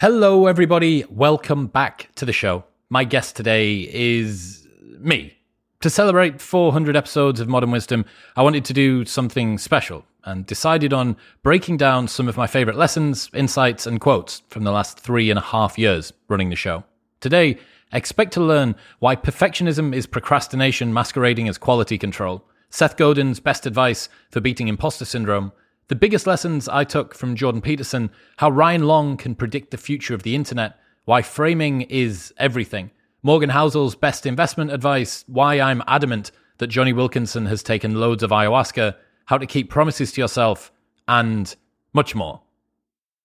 Hello, everybody. Welcome back to the show. My guest today is me. To celebrate 400 episodes of Modern Wisdom, I wanted to do something special and decided on breaking down some of my favorite lessons, insights, and quotes from the last three and a half years running the show. Today, expect to learn why perfectionism is procrastination masquerading as quality control, Seth Godin's best advice for beating imposter syndrome, the biggest lessons I took from Jordan Peterson, how Ryan Long can predict the future of the internet, why framing is everything, Morgan Housel's best investment advice, why I'm adamant that Jonny Wilkinson has taken loads of ayahuasca, how to keep promises to yourself, and much more.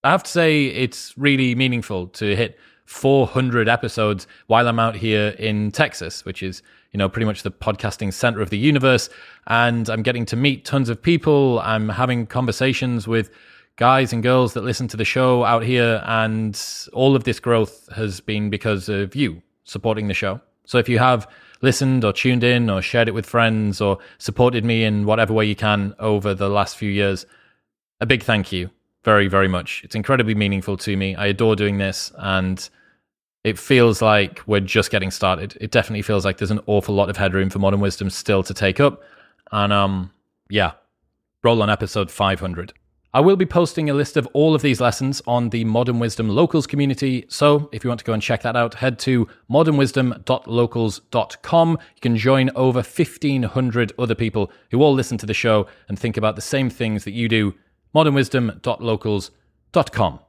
I have to say, it's really meaningful to hit 400 episodes while I'm out here in Texas, which is you know, pretty much the podcasting center of the universe. And I'm getting to meet tons of people. I'm having conversations with guys and girls that listen to the show out here. And all of this growth has been because of you supporting the show. So if you have listened or tuned in or shared it with friends or supported me in whatever way you can over the last few years, a big thank you very, very much. It's incredibly meaningful to me. I adore doing this. And it feels like we're just getting started. It definitely feels like there's an awful lot of headroom for modern wisdom still to take up. And um, yeah, roll on episode 500. I will be posting a list of all of these lessons on the Modern Wisdom Locals community. So if you want to go and check that out, head to modernwisdom.locals.com. You can join over 1,500 other people who all listen to the show and think about the same things that you do. modernwisdom.locals.com.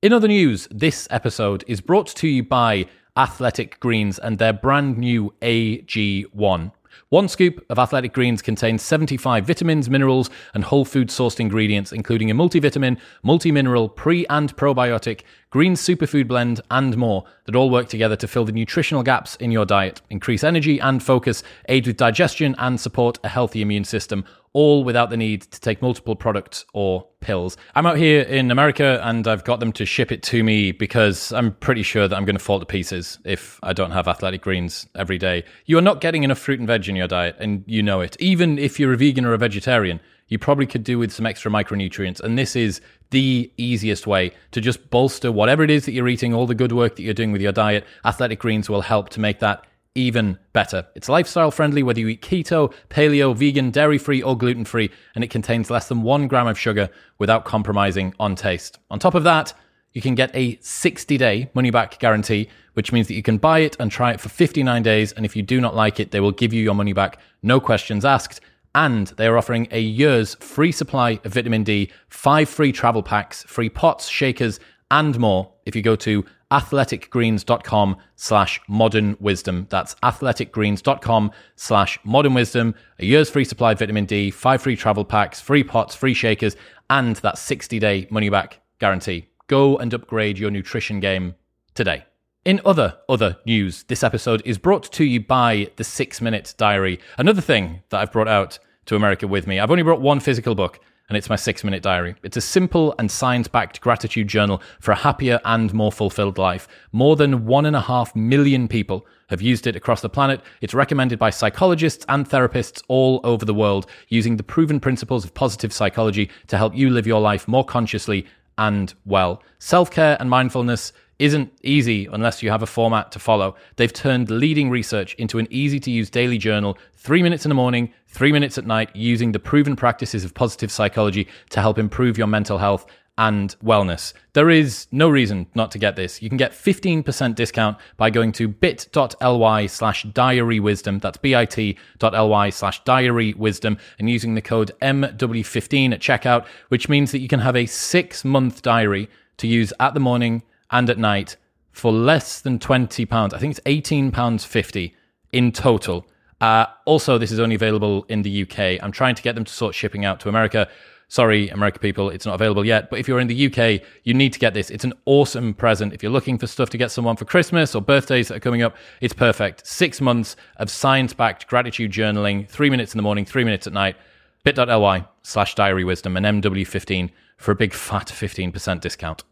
In other news, this episode is brought to you by Athletic Greens and their brand new AG1. One scoop of Athletic Greens contains 75 vitamins, minerals, and whole food sourced ingredients, including a multivitamin, multi-mineral, pre and probiotic, green superfood blend, and more that all work together to fill the nutritional gaps in your diet, increase energy and focus, aid with digestion, and support a healthy immune system, all without the need to take multiple products or pills. I'm out here in America and I've got them to ship it to me because I'm pretty sure that I'm going to fall to pieces if I don't have athletic greens every day. You are not getting enough fruit and veg in your diet and you know it. Even if you're a vegan or a vegetarian, you probably could do with some extra micronutrients. And this is the easiest way to just bolster whatever it is that you're eating, all the good work that you're doing with your diet. Athletic greens will help to make that even better. It's lifestyle friendly whether you eat keto, paleo, vegan, dairy free, or gluten free, and it contains less than one gram of sugar without compromising on taste. On top of that, you can get a 60 day money back guarantee, which means that you can buy it and try it for 59 days. And if you do not like it, they will give you your money back, no questions asked. And they are offering a year's free supply of vitamin D, five free travel packs, free pots, shakers, and more if you go to athleticgreens.com slash modern wisdom. That's athleticgreens.com slash modern wisdom. A year's free supply of vitamin D, five free travel packs, free pots, free shakers, and that 60 day money back guarantee. Go and upgrade your nutrition game today. In other other news, this episode is brought to you by the Six Minute Diary. Another thing that I've brought out to America with me. I've only brought one physical book, and it's my six minute diary. It's a simple and science backed gratitude journal for a happier and more fulfilled life. More than one and a half million people have used it across the planet. It's recommended by psychologists and therapists all over the world using the proven principles of positive psychology to help you live your life more consciously and well. Self care and mindfulness isn't easy unless you have a format to follow. They've turned leading research into an easy to use daily journal, three minutes in the morning, three minutes at night, using the proven practices of positive psychology to help improve your mental health and wellness. There is no reason not to get this. You can get 15% discount by going to bit.ly slash diary wisdom. That's bit.ly slash diary wisdom and using the code MW15 at checkout, which means that you can have a six month diary to use at the morning and at night for less than £20. I think it's £18.50 in total. Uh, also, this is only available in the UK. I'm trying to get them to sort shipping out to America. Sorry, American people, it's not available yet. But if you're in the UK, you need to get this. It's an awesome present. If you're looking for stuff to get someone for Christmas or birthdays that are coming up, it's perfect. Six months of science backed gratitude journaling, three minutes in the morning, three minutes at night. bit.ly slash diary wisdom and MW15 for a big fat 15% discount.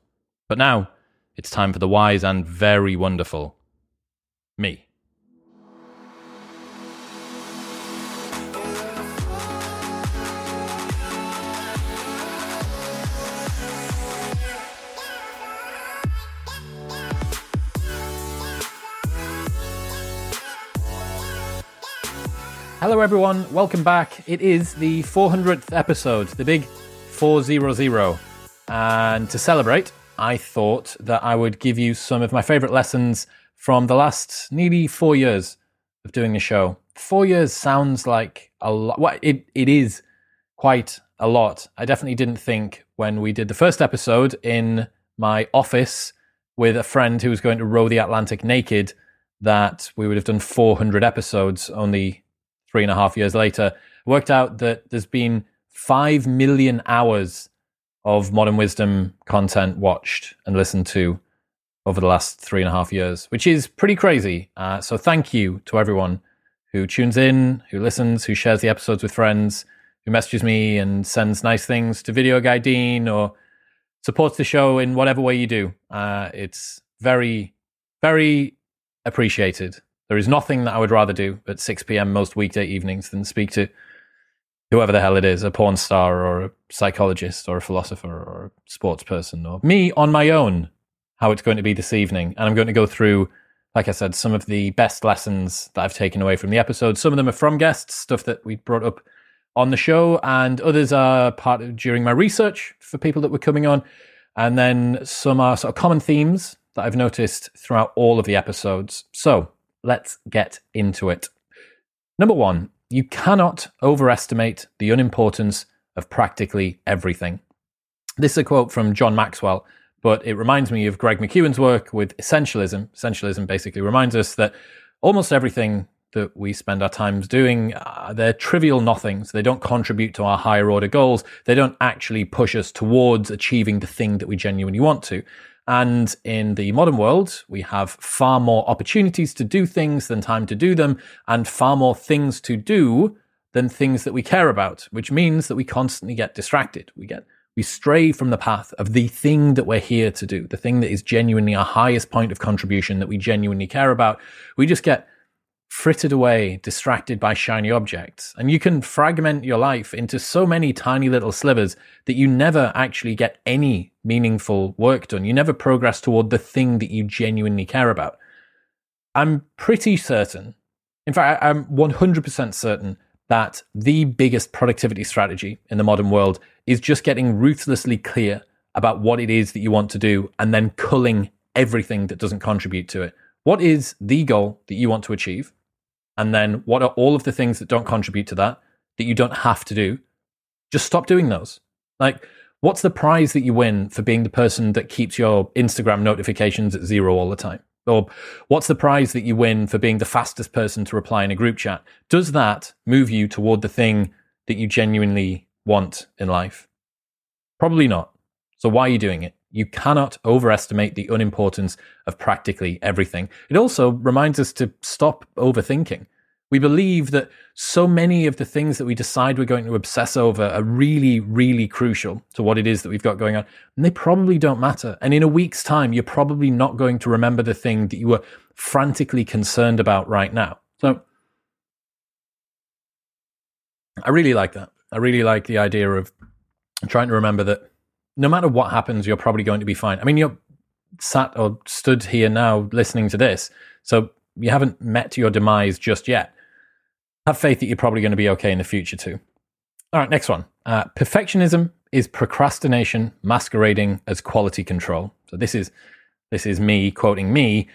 But now, it's time for the wise and very wonderful. Me. Hello, everyone. Welcome back. It is the 400th episode, the big 400. And to celebrate, I thought that I would give you some of my favorite lessons from the last nearly four years of doing the show. Four years sounds like a lot. Well, it, it is quite a lot. I definitely didn't think when we did the first episode in my office with a friend who was going to row the Atlantic naked that we would have done 400 episodes only three and a half years later, worked out that there's been 5 million hours of modern wisdom content watched and listened to over the last three and a half years, which is pretty crazy. Uh, so thank you to everyone who tunes in, who listens, who shares the episodes with friends, who messages me and sends nice things to Video Guy Dean or supports the show in whatever way you do. Uh, it's very, very appreciated. There is nothing that I would rather do at 6 p.m. most weekday evenings than speak to whoever the hell it is a porn star or a psychologist or a philosopher or a sports person or me on my own, how it's going to be this evening. And I'm going to go through, like I said, some of the best lessons that I've taken away from the episode. Some of them are from guests, stuff that we brought up on the show, and others are part of during my research for people that were coming on. And then some are sort of common themes that I've noticed throughout all of the episodes. So let's get into it. Number one, you cannot overestimate the unimportance of practically everything. This is a quote from John Maxwell, but it reminds me of Greg McKeown's work with essentialism. Essentialism basically reminds us that almost everything that we spend our times doing, uh, they're trivial nothings. They don't contribute to our higher order goals. They don't actually push us towards achieving the thing that we genuinely want to. And in the modern world, we have far more opportunities to do things than time to do them, and far more things to do than things that we care about, which means that we constantly get distracted. We get we stray from the path of the thing that we're here to do, the thing that is genuinely our highest point of contribution that we genuinely care about. We just get frittered away, distracted by shiny objects. And you can fragment your life into so many tiny little slivers that you never actually get any meaningful work done. You never progress toward the thing that you genuinely care about. I'm pretty certain, in fact, I'm 100% certain that the biggest productivity strategy in the modern world is just getting ruthlessly clear about what it is that you want to do and then culling everything that doesn't contribute to it. What is the goal that you want to achieve? And then what are all of the things that don't contribute to that that you don't have to do? Just stop doing those. Like, what's the prize that you win for being the person that keeps your Instagram notifications at zero all the time? Or what's the prize that you win for being the fastest person to reply in a group chat? Does that move you toward the thing that you genuinely want in life? Probably not. So why are you doing it? You cannot overestimate the unimportance of practically everything. It also reminds us to stop overthinking. We believe that so many of the things that we decide we're going to obsess over are really, really crucial to what it is that we've got going on. And they probably don't matter. And in a week's time, you're probably not going to remember the thing that you were frantically concerned about right now. So I really like that. I really like the idea of trying to remember that no matter what happens, you're probably going to be fine. I mean, you're sat or stood here now listening to this. So you haven't met your demise just yet have faith that you're probably going to be okay in the future too. All right, next one. Uh, perfectionism is procrastination masquerading as quality control. So this is this is me quoting me,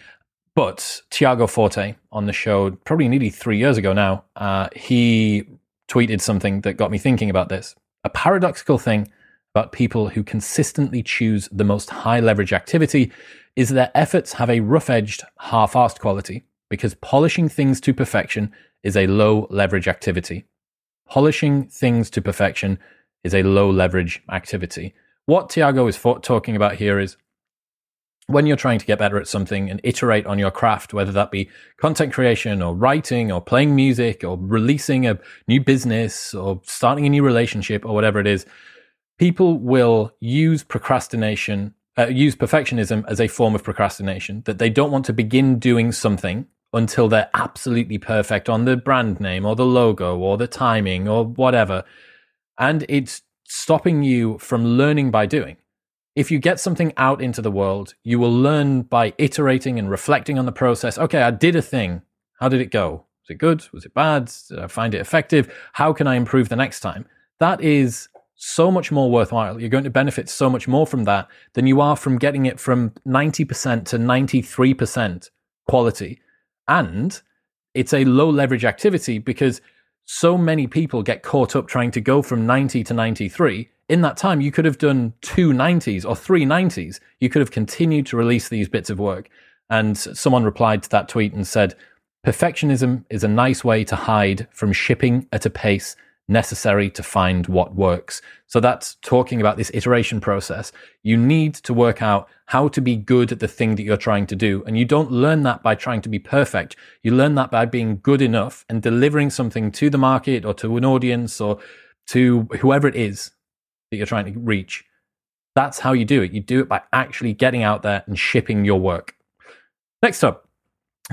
but Tiago Forte on the show probably nearly three years ago now. Uh, he tweeted something that got me thinking about this. A paradoxical thing about people who consistently choose the most high leverage activity is their efforts have a rough edged, half assed quality because polishing things to perfection is a low leverage activity. Polishing things to perfection is a low leverage activity. What Tiago is talking about here is when you're trying to get better at something and iterate on your craft, whether that be content creation or writing or playing music or releasing a new business or starting a new relationship or whatever it is, people will use procrastination, uh, use perfectionism as a form of procrastination, that they don't want to begin doing something until they're absolutely perfect on the brand name or the logo or the timing or whatever. And it's stopping you from learning by doing. If you get something out into the world, you will learn by iterating and reflecting on the process. Okay, I did a thing. How did it go? Was it good? Was it bad? Did I find it effective? How can I improve the next time? That is so much more worthwhile. You're going to benefit so much more from that than you are from getting it from 90% to 93% quality. And it's a low leverage activity because so many people get caught up trying to go from 90 to 93. In that time, you could have done two 90s or three 90s. You could have continued to release these bits of work. And someone replied to that tweet and said, Perfectionism is a nice way to hide from shipping at a pace necessary to find what works. So that's talking about this iteration process. You need to work out how to be good at the thing that you're trying to do. And you don't learn that by trying to be perfect. You learn that by being good enough and delivering something to the market or to an audience or to whoever it is that you're trying to reach. That's how you do it. You do it by actually getting out there and shipping your work. Next up,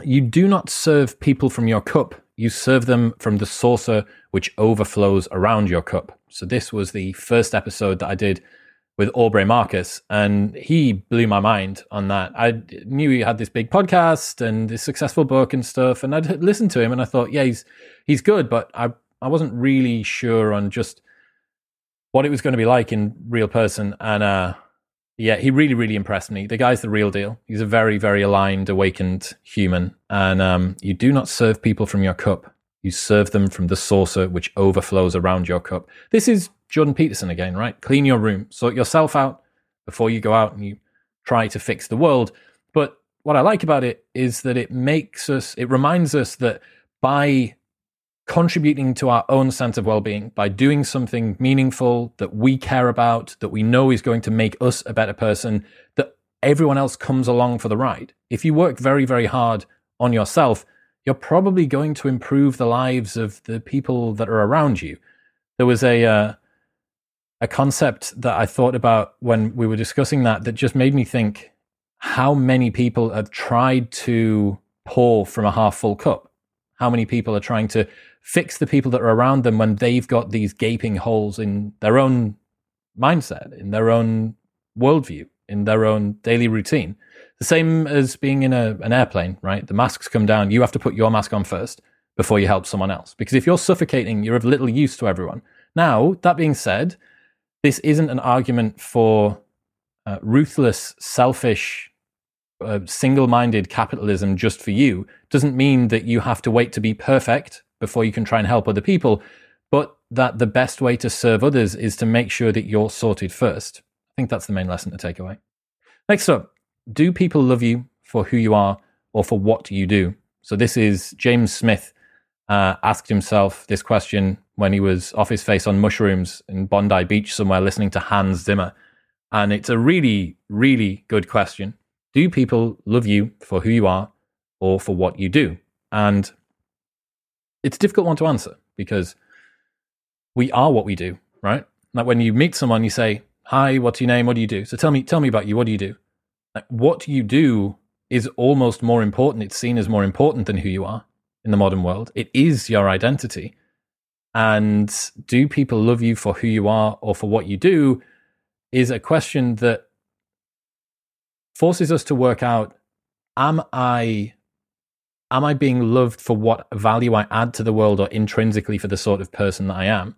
you do not serve people from your cup you serve them from the saucer which overflows around your cup. So this was the first episode that I did with Aubrey Marcus, and he blew my mind on that. I knew he had this big podcast and this successful book and stuff, and I'd listened to him and I thought, yeah, he's he's good, but I I wasn't really sure on just what it was going to be like in real person, and uh, yeah, he really, really impressed me. The guy's the real deal. He's a very, very aligned, awakened human. And um, you do not serve people from your cup. You serve them from the saucer which overflows around your cup. This is Jordan Peterson again, right? Clean your room, sort yourself out before you go out and you try to fix the world. But what I like about it is that it makes us, it reminds us that by contributing to our own sense of well-being by doing something meaningful that we care about that we know is going to make us a better person that everyone else comes along for the ride if you work very very hard on yourself you're probably going to improve the lives of the people that are around you there was a uh, a concept that i thought about when we were discussing that that just made me think how many people have tried to pour from a half full cup how many people are trying to fix the people that are around them when they've got these gaping holes in their own mindset, in their own worldview, in their own daily routine. The same as being in a, an airplane, right? The masks come down. You have to put your mask on first before you help someone else. Because if you're suffocating, you're of little use to everyone. Now, that being said, this isn't an argument for uh, ruthless, selfish, uh, single minded capitalism just for you. Doesn't mean that you have to wait to be perfect before you can try and help other people, but that the best way to serve others is to make sure that you're sorted first. I think that's the main lesson to take away. Next up, do people love you for who you are or for what you do? So this is James Smith uh, asked himself this question when he was off his face on mushrooms in Bondi Beach somewhere listening to Hans Zimmer. And it's a really, really good question. Do people love you for who you are or for what you do? And it's a difficult one to answer because we are what we do, right? Like when you meet someone, you say, "Hi, what's your name? What do you do?" So tell me, tell me about you. What do you do? Like what you do is almost more important. It's seen as more important than who you are in the modern world. It is your identity. And do people love you for who you are or for what you do? Is a question that forces us to work out: Am I am I being loved for what value I add to the world or intrinsically for the sort of person that I am?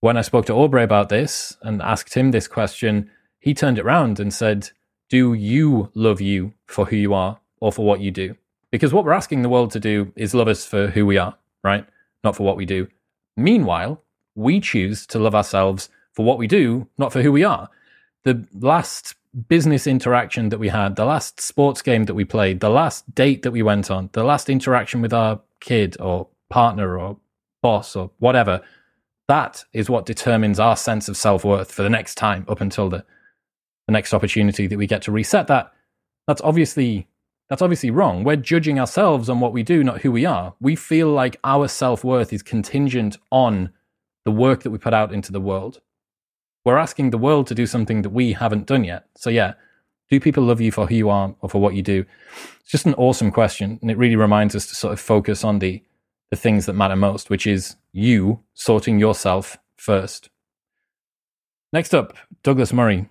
When I spoke to Aubrey about this and asked him this question, he turned it around and said, Do you love you for who you are or for what you do? Because what we're asking the world to do is love us for who we are, right? Not for what we do. Meanwhile, we choose to love ourselves for what we do, not for who we are. The last business interaction that we had, the last sports game that we played, the last date that we went on, the last interaction with our kid or partner or boss or whatever, that is what determines our sense of self worth for the next time up until the, the next opportunity that we get to reset that. That's obviously that's obviously wrong. We're judging ourselves on what we do, not who we are. We feel like our self worth is contingent on the work that we put out into the world we're asking the world to do something that we haven't done yet. So yeah, do people love you for who you are or for what you do? It's just an awesome question, and it really reminds us to sort of focus on the the things that matter most, which is you sorting yourself first. Next up, Douglas Murray.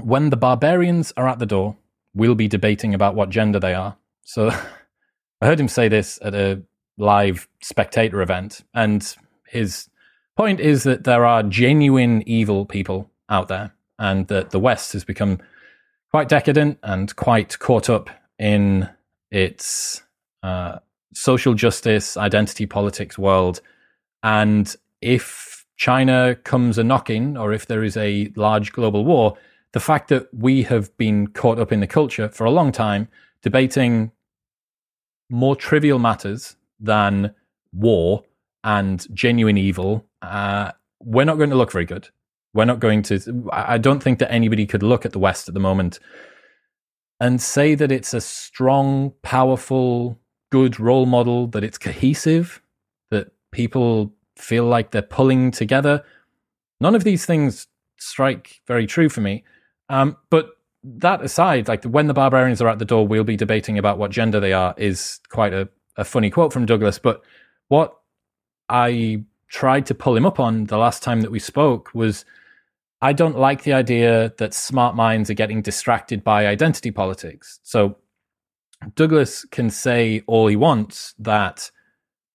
When the barbarians are at the door, we'll be debating about what gender they are. So I heard him say this at a live spectator event. And his point is that there are genuine evil people out there, and that the West has become quite decadent and quite caught up in its uh, social justice, identity politics world. And if China comes a knocking, or if there is a large global war, the fact that we have been caught up in the culture for a long time, debating more trivial matters than war and genuine evil, uh, we're not going to look very good. We're not going to. I don't think that anybody could look at the West at the moment and say that it's a strong, powerful, good role model, that it's cohesive, that people feel like they're pulling together. None of these things strike very true for me. Um, but that aside, like when the barbarians are at the door, we'll be debating about what gender they are is quite a, a funny quote from Douglas. But what I tried to pull him up on the last time that we spoke was I don't like the idea that smart minds are getting distracted by identity politics. So Douglas can say all he wants that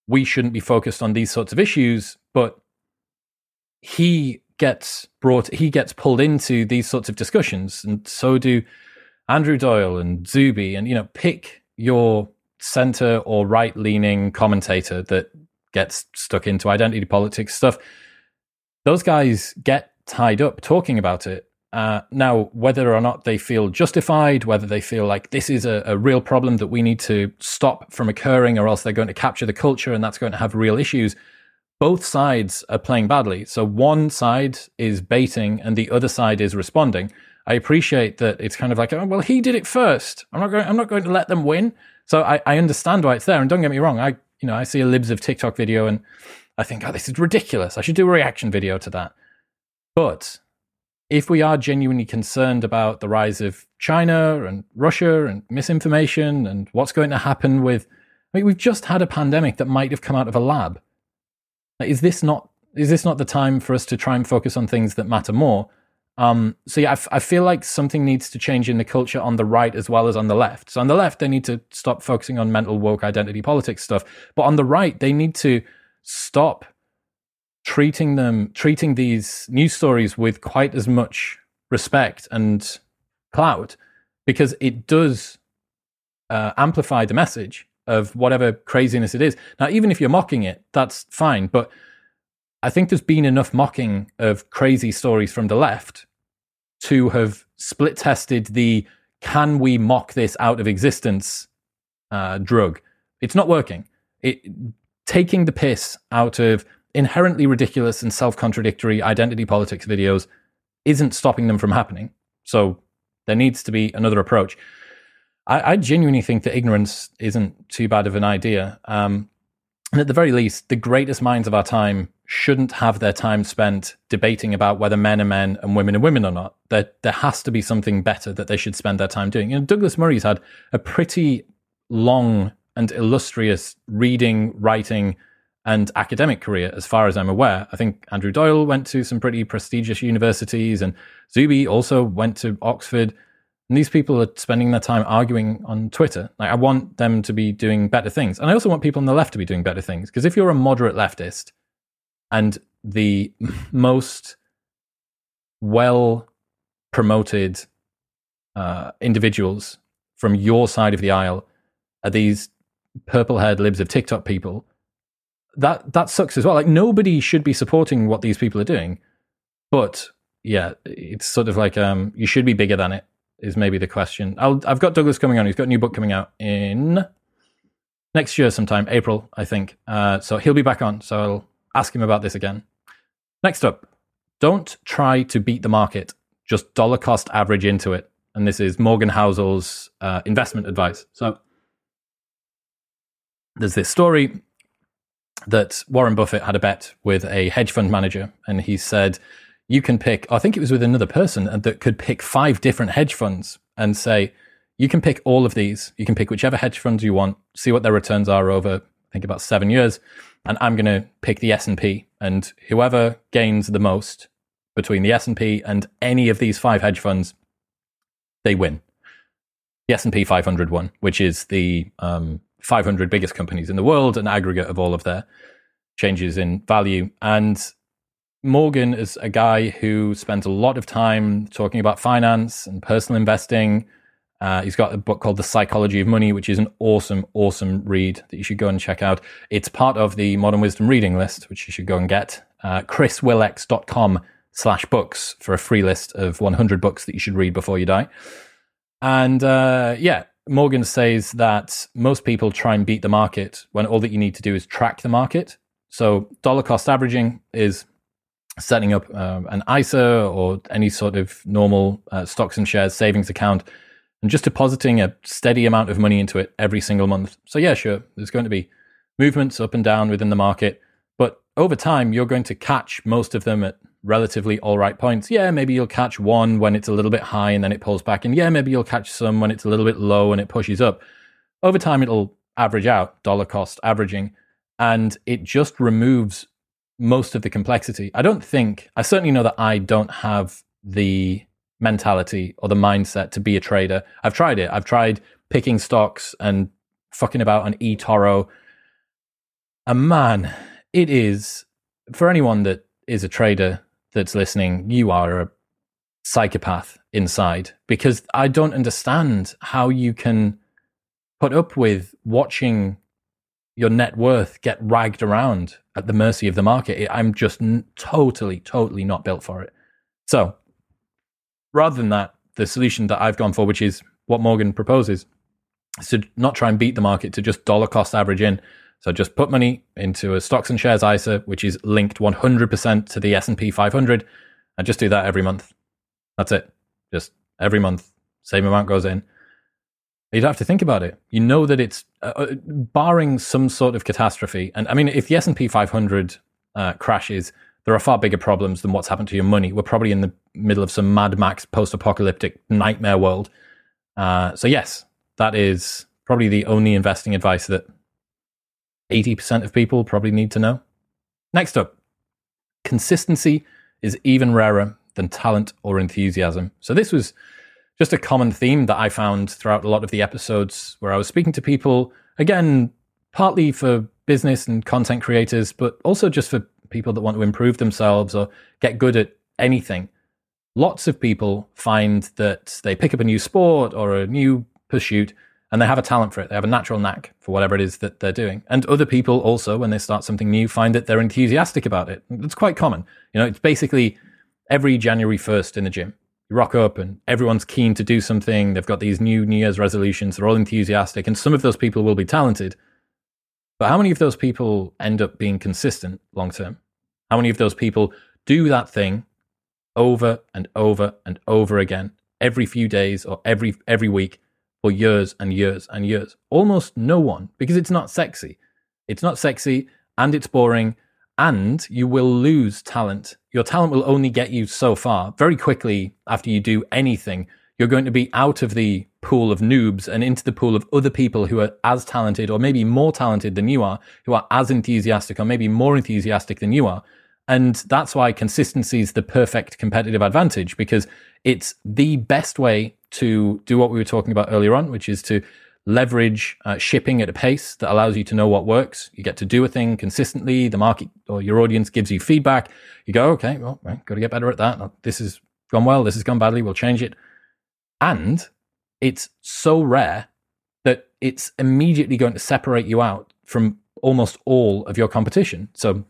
we shouldn't be focused on these sorts of issues, but he gets brought, he gets pulled into these sorts of discussions, and so do Andrew Doyle and Zuby, and you know, pick your center or right leaning commentator that gets stuck into identity politics stuff. Those guys get tied up talking about it. Uh, now, whether or not they feel justified, whether they feel like this is a, a, real problem that we need to stop from occurring, or else they're going to capture the culture and that's going to have real issues, both sides are playing badly. So one side is baiting and the other side is responding. I appreciate that it's kind of like, oh, well, he did it first. I'm not going. I'm not going to let them win. So I, I understand why it's there. And don't get me wrong. I you know I see a libs of TikTok video and I think, oh, this is ridiculous. I should do a reaction video to that. But if we are genuinely concerned about the rise of China and Russia and misinformation and what's going to happen with, I mean, we've just had a pandemic that might have come out of a lab. Is this not is this not the time for us to try and focus on things that matter more? Um, so yeah, I, f- I feel like something needs to change in the culture on the right as well as on the left. So on the left, they need to stop focusing on mental woke identity politics stuff, but on the right, they need to stop treating them treating these news stories with quite as much respect and clout because it does uh, amplify the message of whatever craziness it is. Now, even if you're mocking it, that's fine. But I think there's been enough mocking of crazy stories from the left to have split tested the can we mock this out of existence uh, drug. It's not working. It taking the piss out of inherently ridiculous and self contradictory identity politics videos isn't stopping them from happening. So there needs to be another approach. I, I genuinely think that ignorance isn't too bad of an idea. Um, and at the very least, the greatest minds of our time shouldn't have their time spent debating about whether men are men and women are women or not. There, there has to be something better that they should spend their time doing. You know, Douglas Murray's had a pretty long and illustrious reading, writing, and academic career, as far as I'm aware. I think Andrew Doyle went to some pretty prestigious universities, and Zuby also went to Oxford. And these people are spending their time arguing on Twitter. Like, I want them to be doing better things. And I also want people on the left to be doing better things. Because if you're a moderate leftist and the most well promoted uh, individuals from your side of the aisle are these purple haired libs of TikTok people that that sucks as well. Like nobody should be supporting what these people are doing, but yeah, it's sort of like um, you should be bigger than it. Is maybe the question. i have got Douglas coming on. He's got a new book coming out in next year, sometime April, I think. Uh, so he'll be back on. So I'll ask him about this again. Next up, don't try to beat the market. Just dollar cost average into it. And this is Morgan Housel's uh, investment advice. So there's this story that Warren Buffett had a bet with a hedge fund manager, and he said, You can pick, I think it was with another person that could pick five different hedge funds and say, You can pick all of these. You can pick whichever hedge funds you want, see what their returns are over, I think, about seven years. And I'm going to pick the S&P. And whoever gains the most between the S&P and any of these five hedge funds, they win. The S&P 500 won, which is the um, 500 biggest companies in the world, an aggregate of all of their changes in value. And Morgan is a guy who spends a lot of time talking about finance and personal investing. Uh, he's got a book called The Psychology of Money, which is an awesome, awesome read that you should go and check out. It's part of the Modern Wisdom reading list, which you should go and get. Uh, chriswillx.com slash books for a free list of 100 books that you should read before you die. And uh, yeah, Morgan says that most people try and beat the market when all that you need to do is track the market. So dollar cost averaging is setting up uh, an ISA or any sort of normal uh, stocks and shares savings account and just depositing a steady amount of money into it every single month. So yeah, sure, there's going to be movements up and down within the market, but over time you're going to catch most of them at relatively all right points. Yeah, maybe you'll catch one when it's a little bit high and then it pulls back. And yeah, maybe you'll catch some when it's a little bit low and it pushes up. Over time, it'll average out, dollar cost averaging, and it just removes most of the complexity. I don't think, I certainly know that I don't have the mentality or the mindset to be a trader. I've tried it. I've tried picking stocks and fucking about on eToro. And man, it is for anyone that is a trader that's listening, you are a psychopath inside because I don't understand how you can put up with watching your net worth get ragged around at the mercy of the market. I'm just n- totally, totally not built for it. So, rather than that, the solution that I've gone for, which is what Morgan proposes, is to not try and beat the market, to just dollar cost average in so just put money into a stocks and shares ISA, which is linked 100% to the S&P 500, and just do that every month. That's it. Just every month, same amount goes in. You don't have to think about it. You know that it's uh, uh barring some sort of catastrophe. And I mean, if the S&P 500 uh, crashes, there are far bigger problems than what's happened to your money. We're probably in the middle of some Mad Max post-apocalyptic nightmare world. Uh, so yes, that is probably the only investing advice that 80% of people probably need to know. Next up, consistency is even rarer than talent or enthusiasm. So, this was just a common theme that I found throughout a lot of the episodes where I was speaking to people, again, partly for business and content creators, but also just for people that want to improve themselves or get good at anything. Lots of people find that they pick up a new sport or a new pursuit and they have a talent for it. They have a natural knack for whatever it is that they're doing. And other people also, when they start something new, find that they're enthusiastic about it. It's quite common. You know, it's basically every January 1st in the gym. You rock up and everyone's keen to do something. They've got these new New Year's resolutions. They're all enthusiastic. And some of those people will be talented. But how many of those people end up being consistent long term? How many of those people do that thing over and over and over again every few days or every every week for years and years and years. Almost no one, because it's not sexy. It's not sexy and it's boring, and you will lose talent. Your talent will only get you so far. Very quickly after you do anything, you're going to be out of the pool of noobs and into the pool of other people who are as talented or maybe more talented than you are, who are as enthusiastic or maybe more enthusiastic than you are. And that's why consistency is the perfect competitive advantage because it's the best way to do what we were talking about earlier on, which is to leverage uh, shipping at a pace that allows you to know what works. You get to do a thing consistently. The market or your audience gives you feedback. You go, okay, well, right, got to get better at that. This has gone well. This has gone badly. We'll change it. And it's so rare that it's immediately going to separate you out from almost all of your competition. So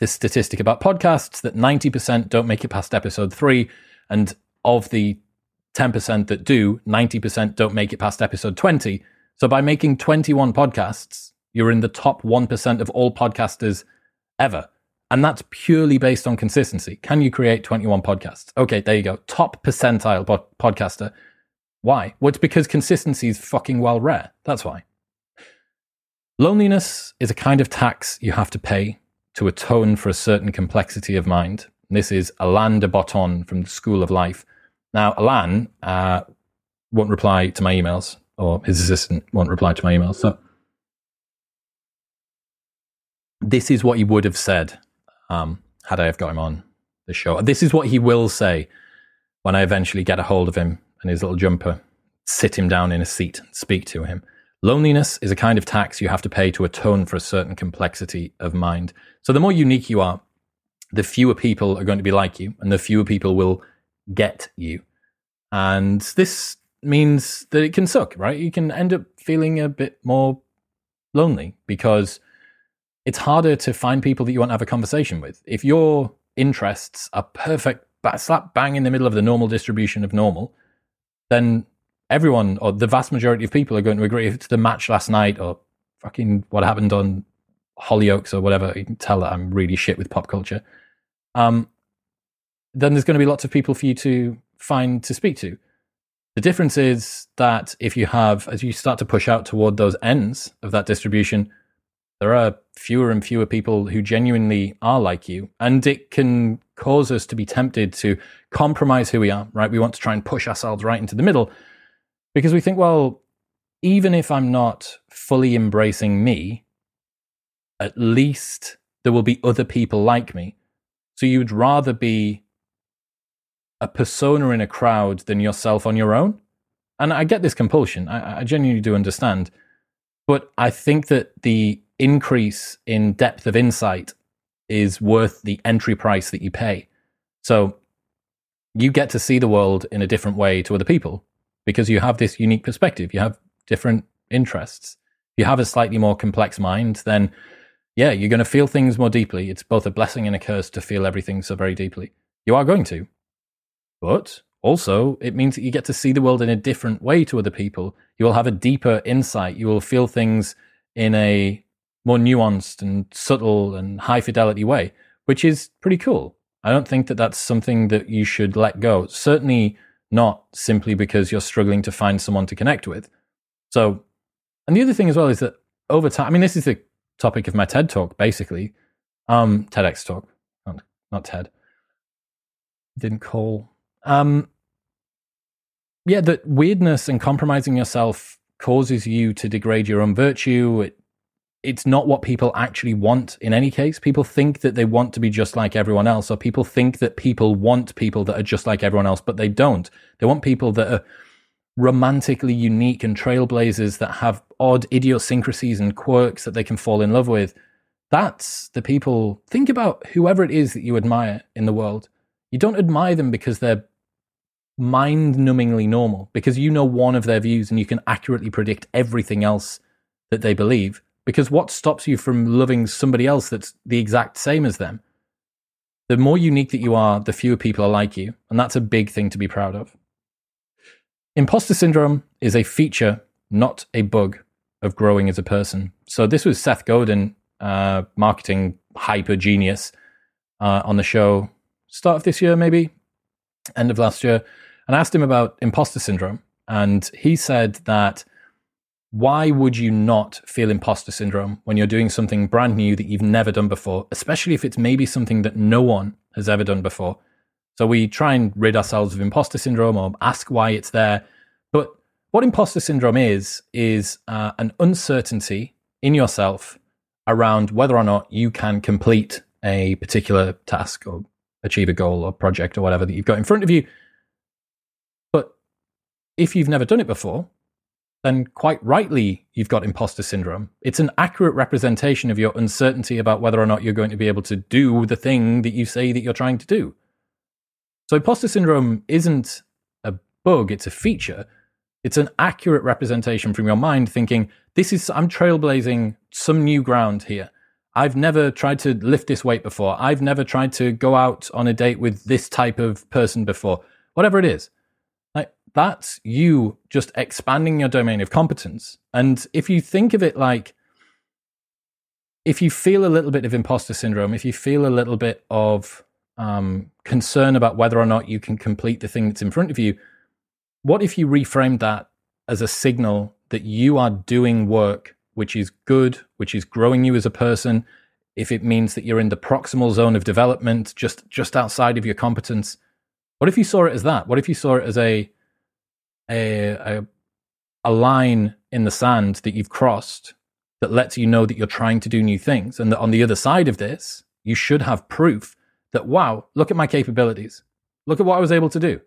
this statistic about podcasts that 90% don't make it past episode three. And of the 10% that do, 90% don't make it past episode 20. So by making 21 podcasts, you're in the top 1% of all podcasters ever. And that's purely based on consistency. Can you create 21 podcasts? Okay, there you go. Top percentile podcaster. Why? Well, it's because consistency is fucking well rare. That's why. Loneliness is a kind of tax you have to pay to atone for a certain complexity of mind. This is Alain de Botton from the School of Life. Now, Alain uh, won't reply to my emails, or his assistant won't reply to my emails. So, this is what he would have said um, had I have got him on the show. This is what he will say when I eventually get a hold of him and his little jumper, sit him down in a seat and speak to him. Loneliness is a kind of tax you have to pay to atone for a certain complexity of mind. So the more unique you are, the fewer people are going to be like you, and the fewer people will get you. And this means that it can suck, right? You can end up feeling a bit more lonely because it's harder to find people that you want to have a conversation with. If your interests are perfect, slap bang in the middle of the normal distribution of normal, then everyone or the vast majority of people are going to agree if it's the match last night or fucking what happened on Hollyoaks or whatever. You can tell that I'm really shit with pop culture. Um, then there's going to be lots of people for you to find to speak to. The difference is that if you have, as you start to push out toward those ends of that distribution, there are fewer and fewer people who genuinely are like you. And it can cause us to be tempted to compromise who we are, right? We want to try and push ourselves right into the middle because we think, well, even if I'm not fully embracing me, at least there will be other people like me. So you'd rather be a persona in a crowd than yourself on your own. And I get this compulsion. I, I genuinely do understand. But I think that the increase in depth of insight is worth the entry price that you pay. So you get to see the world in a different way to other people because you have this unique perspective. You have different interests. If you have a slightly more complex mind, then yeah, you're going to feel things more deeply. It's both a blessing and a curse to feel everything so very deeply. You are going to. But also, it means that you get to see the world in a different way to other people. You will have a deeper insight. You will feel things in a more nuanced and subtle and high fidelity way, which is pretty cool. I don't think that that's something that you should let go. Certainly, not simply because you're struggling to find someone to connect with. So, and the other thing as well is that over time, I mean, this is the topic of my TED talk, basically, um, TEDx talk, not, not TED. Didn't call. Um, yeah, that weirdness and compromising yourself causes you to degrade your own virtue. It it's not what people actually want in any case. People think that they want to be just like everyone else, or people think that people want people that are just like everyone else, but they don't. They want people that are romantically unique and trailblazers that have odd idiosyncrasies and quirks that they can fall in love with. That's the people. Think about whoever it is that you admire in the world. You don't admire them because they're mind numbingly normal, because you know one of their views and you can accurately predict everything else that they believe. Because what stops you from loving somebody else that's the exact same as them? The more unique that you are, the fewer people are like you. And that's a big thing to be proud of. Imposter syndrome is a feature, not a bug, of growing as a person. So this was Seth Godin, uh, marketing hyper genius, uh, on the show start of this year, maybe end of last year, and asked him about imposter syndrome. And he said that why would you not feel imposter syndrome when you're doing something brand new that you've never done before, especially if it's maybe something that no one has ever done before? So we try and rid ourselves of imposter syndrome or ask why it's there. But what imposter syndrome is, is uh, an uncertainty in yourself around whether or not you can complete a particular task or achieve a goal or project or whatever that you've got in front of you. But if you've never done it before, then quite rightly you've got imposter syndrome. It's an accurate representation of your uncertainty about whether or not you're going to be able to do the thing that you say that you're trying to do. So imposter syndrome isn't a bug, it's a feature. It's an accurate representation from your mind thinking, this is, I'm trailblazing some new ground here. I've never tried to lift this weight before. I've never tried to go out on a date with this type of person before. Whatever it is Like that's you just expanding your domain of competence. And if you think of it like, if you feel a little bit of imposter syndrome, if you feel a little bit of um, concern about whether or not you can complete the thing that's in front of you, what if you reframed that as a signal that you are doing work which is good, which is growing you as a person? If it means that you're in the proximal zone of development, just just outside of your competence, what if you saw it as that? What if you saw it as a a, a, a line in the sand that you've crossed that lets you know that you're trying to do new things, and that on the other side of this, you should have proof that wow, look at my capabilities, look at what I was able to do.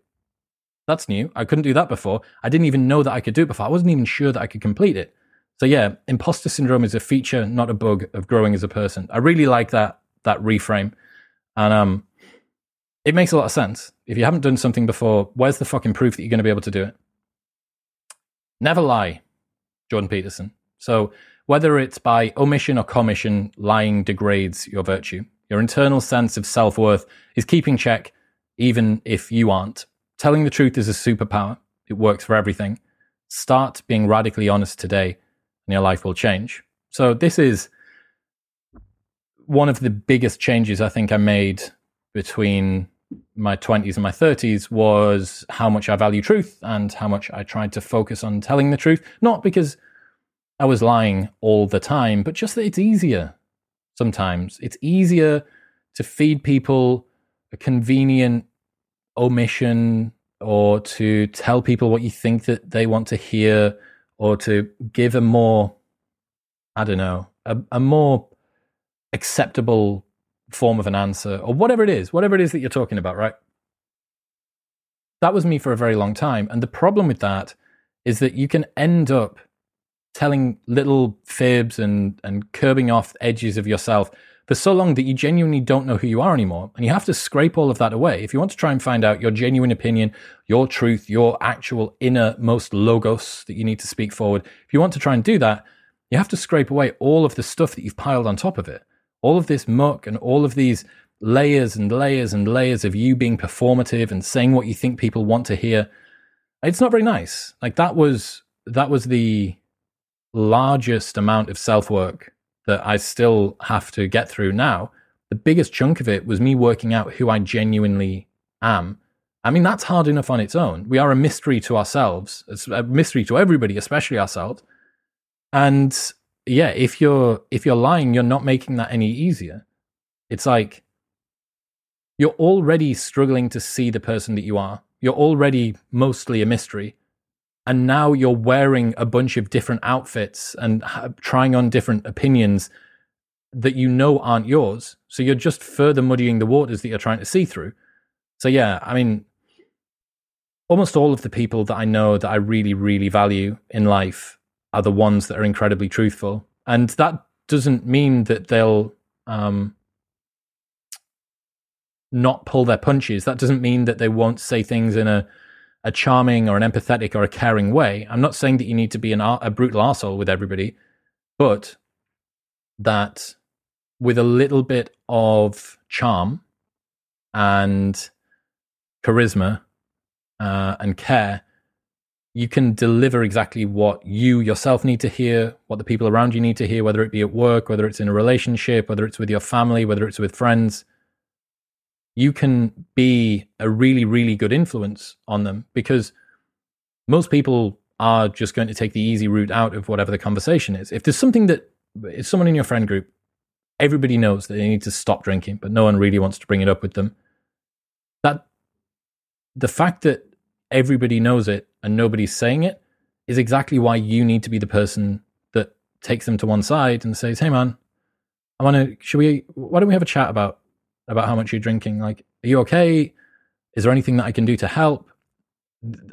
That's new. I couldn't do that before. I didn't even know that I could do it before. I wasn't even sure that I could complete it. So yeah, imposter syndrome is a feature, not a bug, of growing as a person. I really like that that reframe, and um, it makes a lot of sense. If you haven't done something before, where's the fucking proof that you're going to be able to do it? Never lie, Jordan Peterson. So whether it's by omission or commission, lying degrades your virtue. Your internal sense of self worth is keeping check, even if you aren't. Telling the truth is a superpower. It works for everything. Start being radically honest today, and your life will change. So, this is one of the biggest changes I think I made between my 20s and my 30s was how much I value truth and how much I tried to focus on telling the truth. Not because I was lying all the time, but just that it's easier sometimes. It's easier to feed people a convenient omission or to tell people what you think that they want to hear or to give a more, I don't know, a, a more acceptable form of an answer or whatever it is, whatever it is that you're talking about, right? That was me for a very long time. And the problem with that is that you can end up telling little fibs and, and curbing off edges of yourself for so long that you genuinely don't know who you are anymore. And you have to scrape all of that away. If you want to try and find out your genuine opinion, your truth, your actual innermost logos that you need to speak forward, if you want to try and do that, you have to scrape away all of the stuff that you've piled on top of it. All of this muck and all of these layers and layers and layers of you being performative and saying what you think people want to hear. It's not very nice. Like that was that was the largest amount of self work that I still have to get through now, the biggest chunk of it was me working out who I genuinely am. I mean, that's hard enough on its own. We are a mystery to ourselves. It's a mystery to everybody, especially ourselves. And yeah, if you're if you're lying, you're not making that any easier. It's like you're already struggling to see the person that you are. You're already mostly a mystery and now you're wearing a bunch of different outfits and trying on different opinions that you know aren't yours. So you're just further muddying the waters that you're trying to see through. So yeah, I mean, almost all of the people that I know that I really, really value in life are the ones that are incredibly truthful, and that doesn't mean that they'll um, not pull their punches. That doesn't mean that they won't say things in a a charming or an empathetic or a caring way. I'm not saying that you need to be an, a brutal asshole with everybody, but that with a little bit of charm and charisma uh, and care, you can deliver exactly what you yourself need to hear, what the people around you need to hear, whether it be at work, whether it's in a relationship, whether it's with your family, whether it's with friends you can be a really, really good influence on them because most people are just going to take the easy route out of whatever the conversation is. If there's something that, if someone in your friend group, everybody knows that they need to stop drinking, but no one really wants to bring it up with them, that the fact that everybody knows it and nobody's saying it is exactly why you need to be the person that takes them to one side and says, Hey man, I want to, should we, why don't we have a chat about about how much you're drinking. Like, are you okay? Is there anything that I can do to help?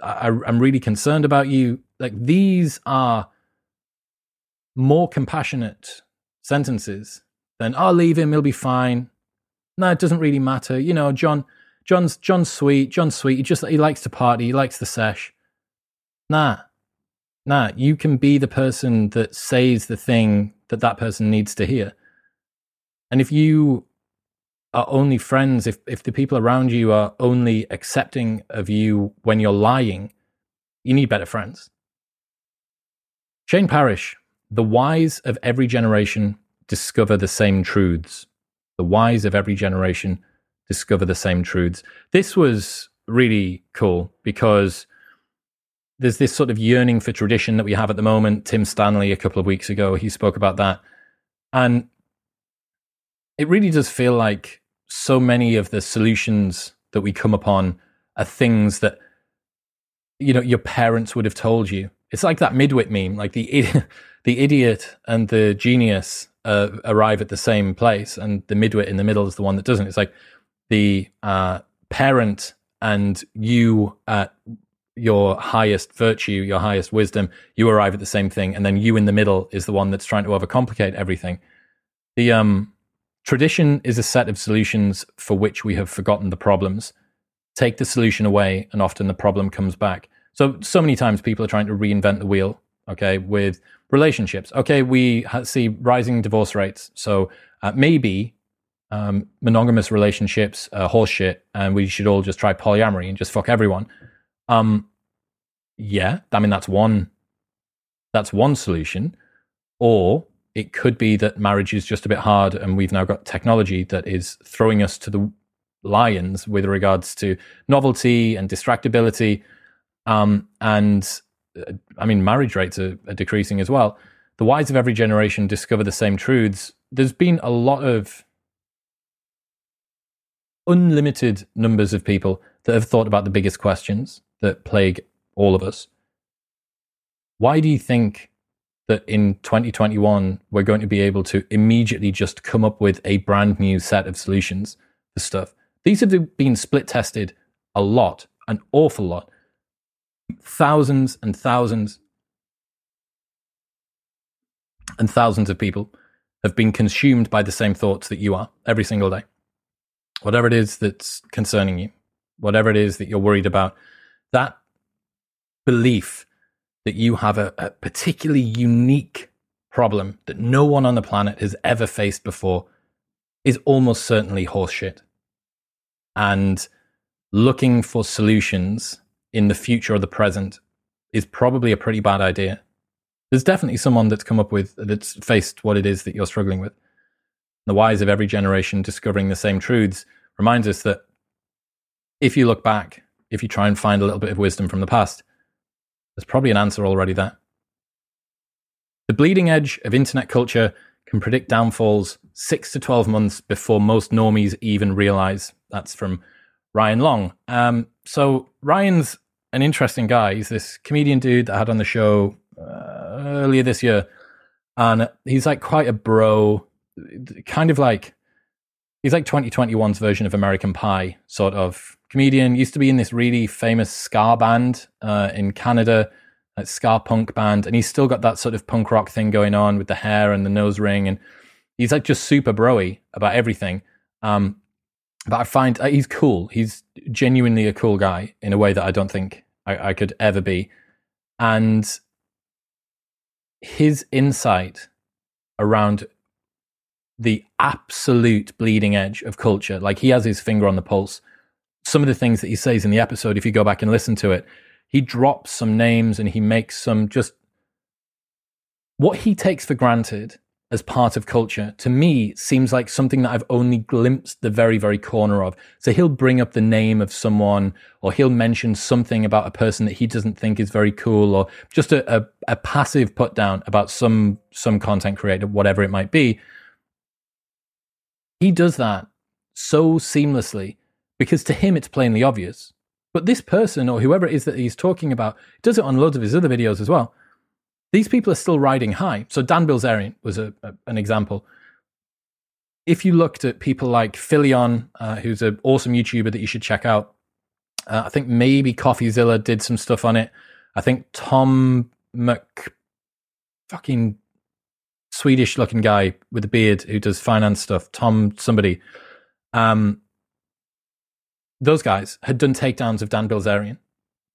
I, I'm really concerned about you. Like, these are more compassionate sentences than, "I'll leave him, he'll be fine." No, it doesn't really matter. You know, John, John's John's sweet. John's sweet. He just he likes to party. He likes the sesh. Nah, nah. You can be the person that says the thing that that person needs to hear. And if you are only friends if, if the people around you are only accepting of you when you're lying, you need better friends. Shane Parrish, the wise of every generation discover the same truths. The wise of every generation discover the same truths. This was really cool because there's this sort of yearning for tradition that we have at the moment. Tim Stanley, a couple of weeks ago, he spoke about that. And it really does feel like so many of the solutions that we come upon are things that you know your parents would have told you. It's like that midwit meme, like the the idiot and the genius uh, arrive at the same place, and the midwit in the middle is the one that doesn't. It's like the uh, parent and you at your highest virtue, your highest wisdom, you arrive at the same thing, and then you in the middle is the one that's trying to overcomplicate everything. The um, tradition is a set of solutions for which we have forgotten the problems. Take the solution away, and often the problem comes back. So, so many times people are trying to reinvent the wheel. Okay, with relationships. Okay, we see rising divorce rates. So uh, maybe um, monogamous relationships are horseshit, and we should all just try polyamory and just fuck everyone. Um, yeah, I mean that's one. That's one solution, or it could be that marriage is just a bit hard, and we've now got technology that is throwing us to the lions with regards to novelty and distractibility. Um, and uh, I mean, marriage rates are, are decreasing as well. The wise of every generation discover the same truths. There's been a lot of unlimited numbers of people that have thought about the biggest questions that plague all of us. Why do you think that in 2021 we're going to be able to immediately just come up with a brand new set of solutions for stuff? These have been split tested a lot, an awful lot. Thousands and thousands and thousands of people have been consumed by the same thoughts that you are every single day whatever it is that's concerning you, whatever it is that you're worried about, that belief that you have a, a particularly unique problem that no one on the planet has ever faced before is almost certainly horseshit. And looking for solutions in the future or the present is probably a pretty bad idea. There's definitely someone that's come up with that's faced what it is that you're struggling with the wise of every generation discovering the same truths reminds us that if you look back, if you try and find a little bit of wisdom from the past, there's probably an answer already there. The bleeding edge of internet culture can predict downfalls six to 12 months before most normies even realize. That's from Ryan Long. Um, so, Ryan's an interesting guy. He's this comedian dude that I had on the show uh, earlier this year. And he's like quite a bro, kind of like he's like 2021's version of American Pie, sort of comedian. Used to be in this really famous ska band uh, in Canada, a ska punk band, and he's still got that sort of punk rock thing going on with the hair and the nose ring, and he's like just super broy about everything. Um, but I find uh, he's cool. He's genuinely a cool guy in a way that I don't think I, I could ever be, and his insight around the absolute bleeding edge of culture. Like he has his finger on the pulse. Some of the things that he says in the episode, if you go back and listen to it, he drops some names and he makes some just what he takes for granted as part of culture to me seems like something that I've only glimpsed the very, very corner of. So he'll bring up the name of someone or he'll mention something about a person that he doesn't think is very cool or just a, a, a passive put down about some some content creator, whatever it might be. He does that so seamlessly because to him it's plainly obvious. But this person or whoever it is that he's talking about does it on loads of his other videos as well. These people are still riding high. So Dan Bilzerian was a, a, an example. If you looked at people like Philion, uh, who's an awesome YouTuber that you should check out, uh, I think maybe CoffeeZilla did some stuff on it. I think Tom Mc fucking Swedish looking guy with a beard who does finance stuff, Tom somebody. Um, those guys had done takedowns of Dan Bilzerian.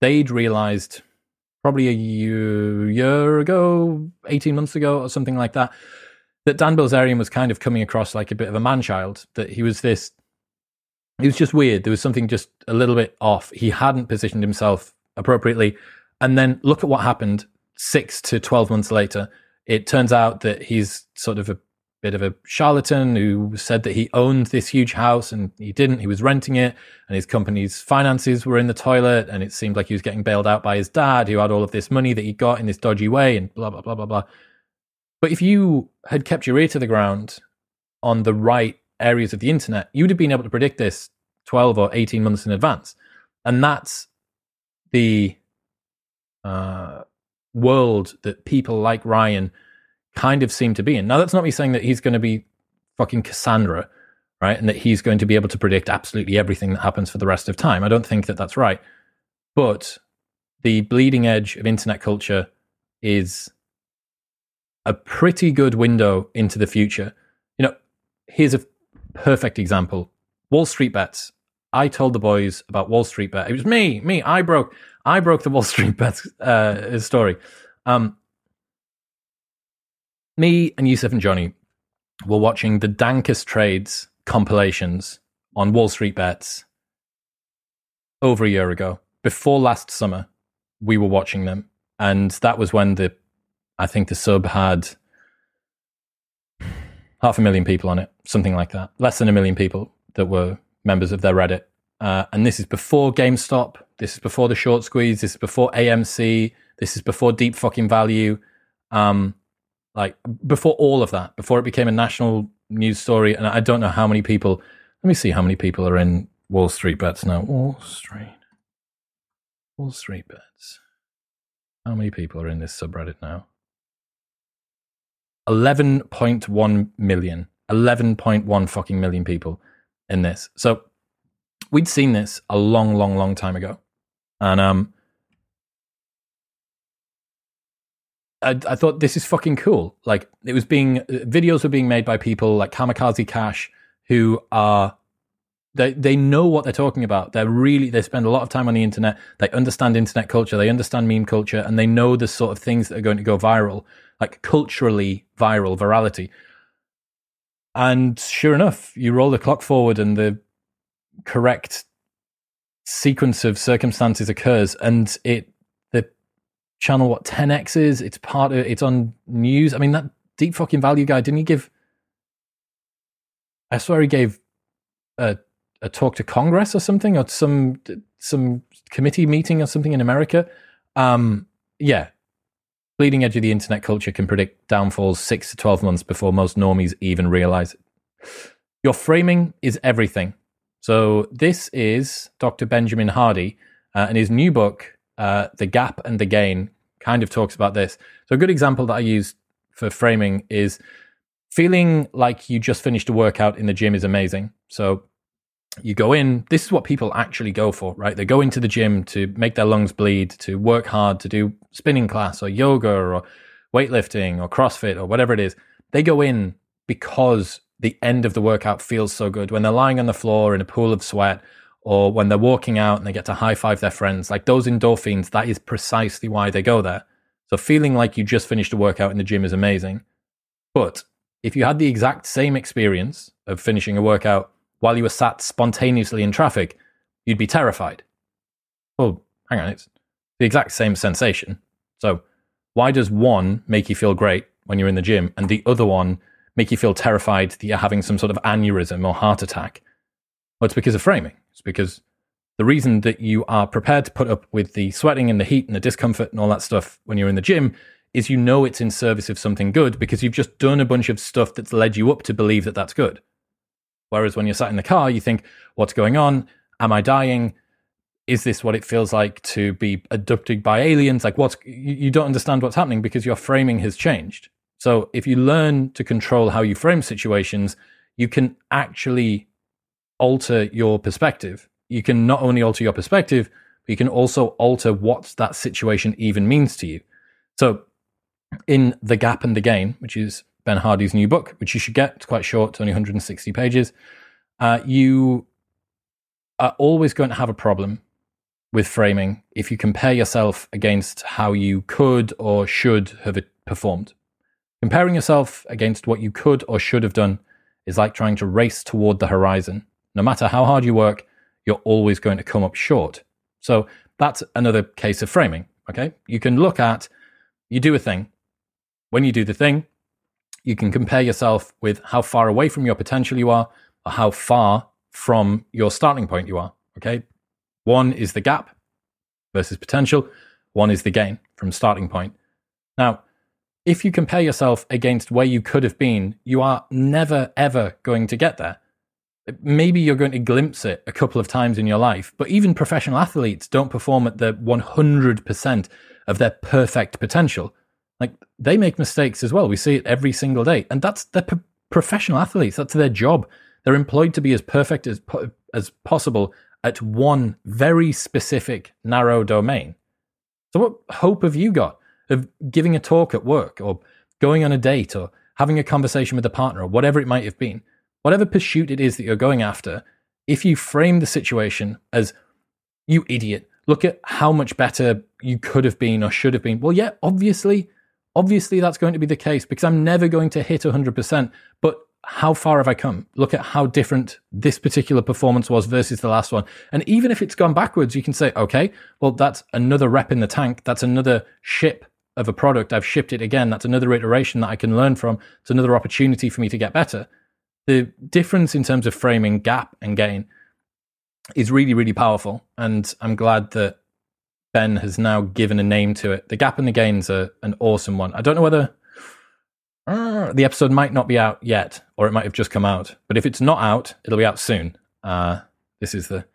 They'd realized probably a year, ago, 18 months ago, or something like that, that Dan Bilzerian was kind of coming across like a bit of a man child, that he was this. It was just weird. There was something just a little bit off. He hadn't positioned himself appropriately. And then look at what happened six to 12 months later it turns out that he's sort of a bit of a charlatan who said that he owned this huge house and he didn't. He was renting it, and his company's finances were in the toilet, and it seemed like he was getting bailed out by his dad, who had all of this money that he got in this dodgy way, and blah, blah, blah, blah, blah. But if you had kept your ear to the ground on the right areas of the internet, you would have been able to predict this 12 or 18 months in advance. And that's the uh, world that people like Ryan kind of seem to be in. Now, that's not me saying that he's going to be fucking Cassandra, right? And that he's going to be able to predict absolutely everything that happens for the rest of time. I don't think that that's right. But the bleeding edge of internet culture is a pretty good window into the future. You know, here's a perfect example Wall Street bets. I told the boys about Wall Street bet. It was me, me. I broke, I broke the Wall Street bets uh, story. Um, me and Yusuf and Johnny were watching the dankest trades compilations on Wall Street bets over a year ago. Before last summer, we were watching them, and that was when the, I think the sub had half a million people on it, something like that, less than a million people that were members of their Reddit. Uh, and this is before GameStop. This is before the short squeeze. This is before AMC. This is before deep fucking value. Um, like before all of that, before it became a national news story. And I don't know how many people. Let me see how many people are in Wall Street bets now. Wall Street. Wall Street bets. How many people are in this subreddit now? 11.1 million. 11.1 fucking million people in this. So we'd seen this a long, long, long time ago. And um I, I thought this is fucking cool. Like it was being uh, videos were being made by people like Kamikaze Cash who are they they know what they're talking about. They're really they spend a lot of time on the internet. They understand internet culture. They understand meme culture, and they know the sort of things that are going to go viral, like culturally viral virality. And sure enough, you roll the clock forward, and the correct sequence of circumstances occurs, and it channel what 10x is. It's part of it's on news. I mean that deep fucking value guy didn't he give? I swear he gave a a talk to Congress or something, or some some committee meeting or something in America. Um, yeah, bleeding edge of the internet culture can predict downfalls six to twelve months before most normies even realize it. Your framing is everything. So this is Dr. Benjamin Hardy, uh, and his new book, uh, "The Gap and the Gain," kind of talks about this. So a good example that I use for framing is feeling like you just finished a workout in the gym is amazing. So you go in this is what people actually go for right they go into the gym to make their lungs bleed to work hard to do spinning class or yoga or weightlifting or crossfit or whatever it is they go in because the end of the workout feels so good when they're lying on the floor in a pool of sweat or when they're walking out and they get to high five their friends like those endorphins that is precisely why they go there so feeling like you just finished a workout in the gym is amazing but if you had the exact same experience of finishing a workout while you were sat spontaneously in traffic, you'd be terrified. Well, hang on, it's the exact same sensation. So, why does one make you feel great when you're in the gym and the other one make you feel terrified that you're having some sort of aneurysm or heart attack? Well, it's because of framing. It's because the reason that you are prepared to put up with the sweating and the heat and the discomfort and all that stuff when you're in the gym is you know it's in service of something good because you've just done a bunch of stuff that's led you up to believe that that's good. Whereas when you're sat in the car, you think, what's going on? Am I dying? Is this what it feels like to be abducted by aliens? Like, what's, you don't understand what's happening because your framing has changed. So if you learn to control how you frame situations, you can actually alter your perspective. You can not only alter your perspective, but you can also alter what that situation even means to you. So in The Gap and the Gain, which is Ben Hardy's new book, which you should get. It's quite short, it's only 160 pages. Uh, you are always going to have a problem with framing if you compare yourself against how you could or should have performed. Comparing yourself against what you could or should have done is like trying to race toward the horizon. No matter how hard you work, you're always going to come up short. So that's another case of framing. Okay. You can look at, you do a thing. When you do the thing, you can compare yourself with how far away from your potential you are or how far from your starting point you are. Okay. One is the gap versus potential, one is the gain from starting point. Now, if you compare yourself against where you could have been, you are never, ever going to get there. Maybe you're going to glimpse it a couple of times in your life, but even professional athletes don't perform at the 100% of their perfect potential. Like they make mistakes as well. We see it every single day, and that's they're p- professional athletes. That's their job. They're employed to be as perfect as as possible at one very specific narrow domain. So, what hope have you got of giving a talk at work or going on a date or having a conversation with a partner or whatever it might have been? Whatever pursuit it is that you're going after, if you frame the situation as, you idiot, look at how much better you could have been or should have been. Well, yeah, obviously, obviously that's going to be the case because I'm never going to hit 100%. But how far have I come? Look at how different this particular performance was versus the last one. And even if it's gone backwards, you can say, okay, well, that's another rep in the tank. That's another ship of a product. I've shipped it again. That's another iteration that I can learn from. It's another opportunity for me to get better. The difference in terms of framing gap and gain is really, really powerful. And I'm glad that Ben has now given a name to it. The gap and the gains are an awesome one. I don't know whether uh, the episode might not be out yet, or it might have just come out. But if it's not out, it'll be out soon. Uh, this is the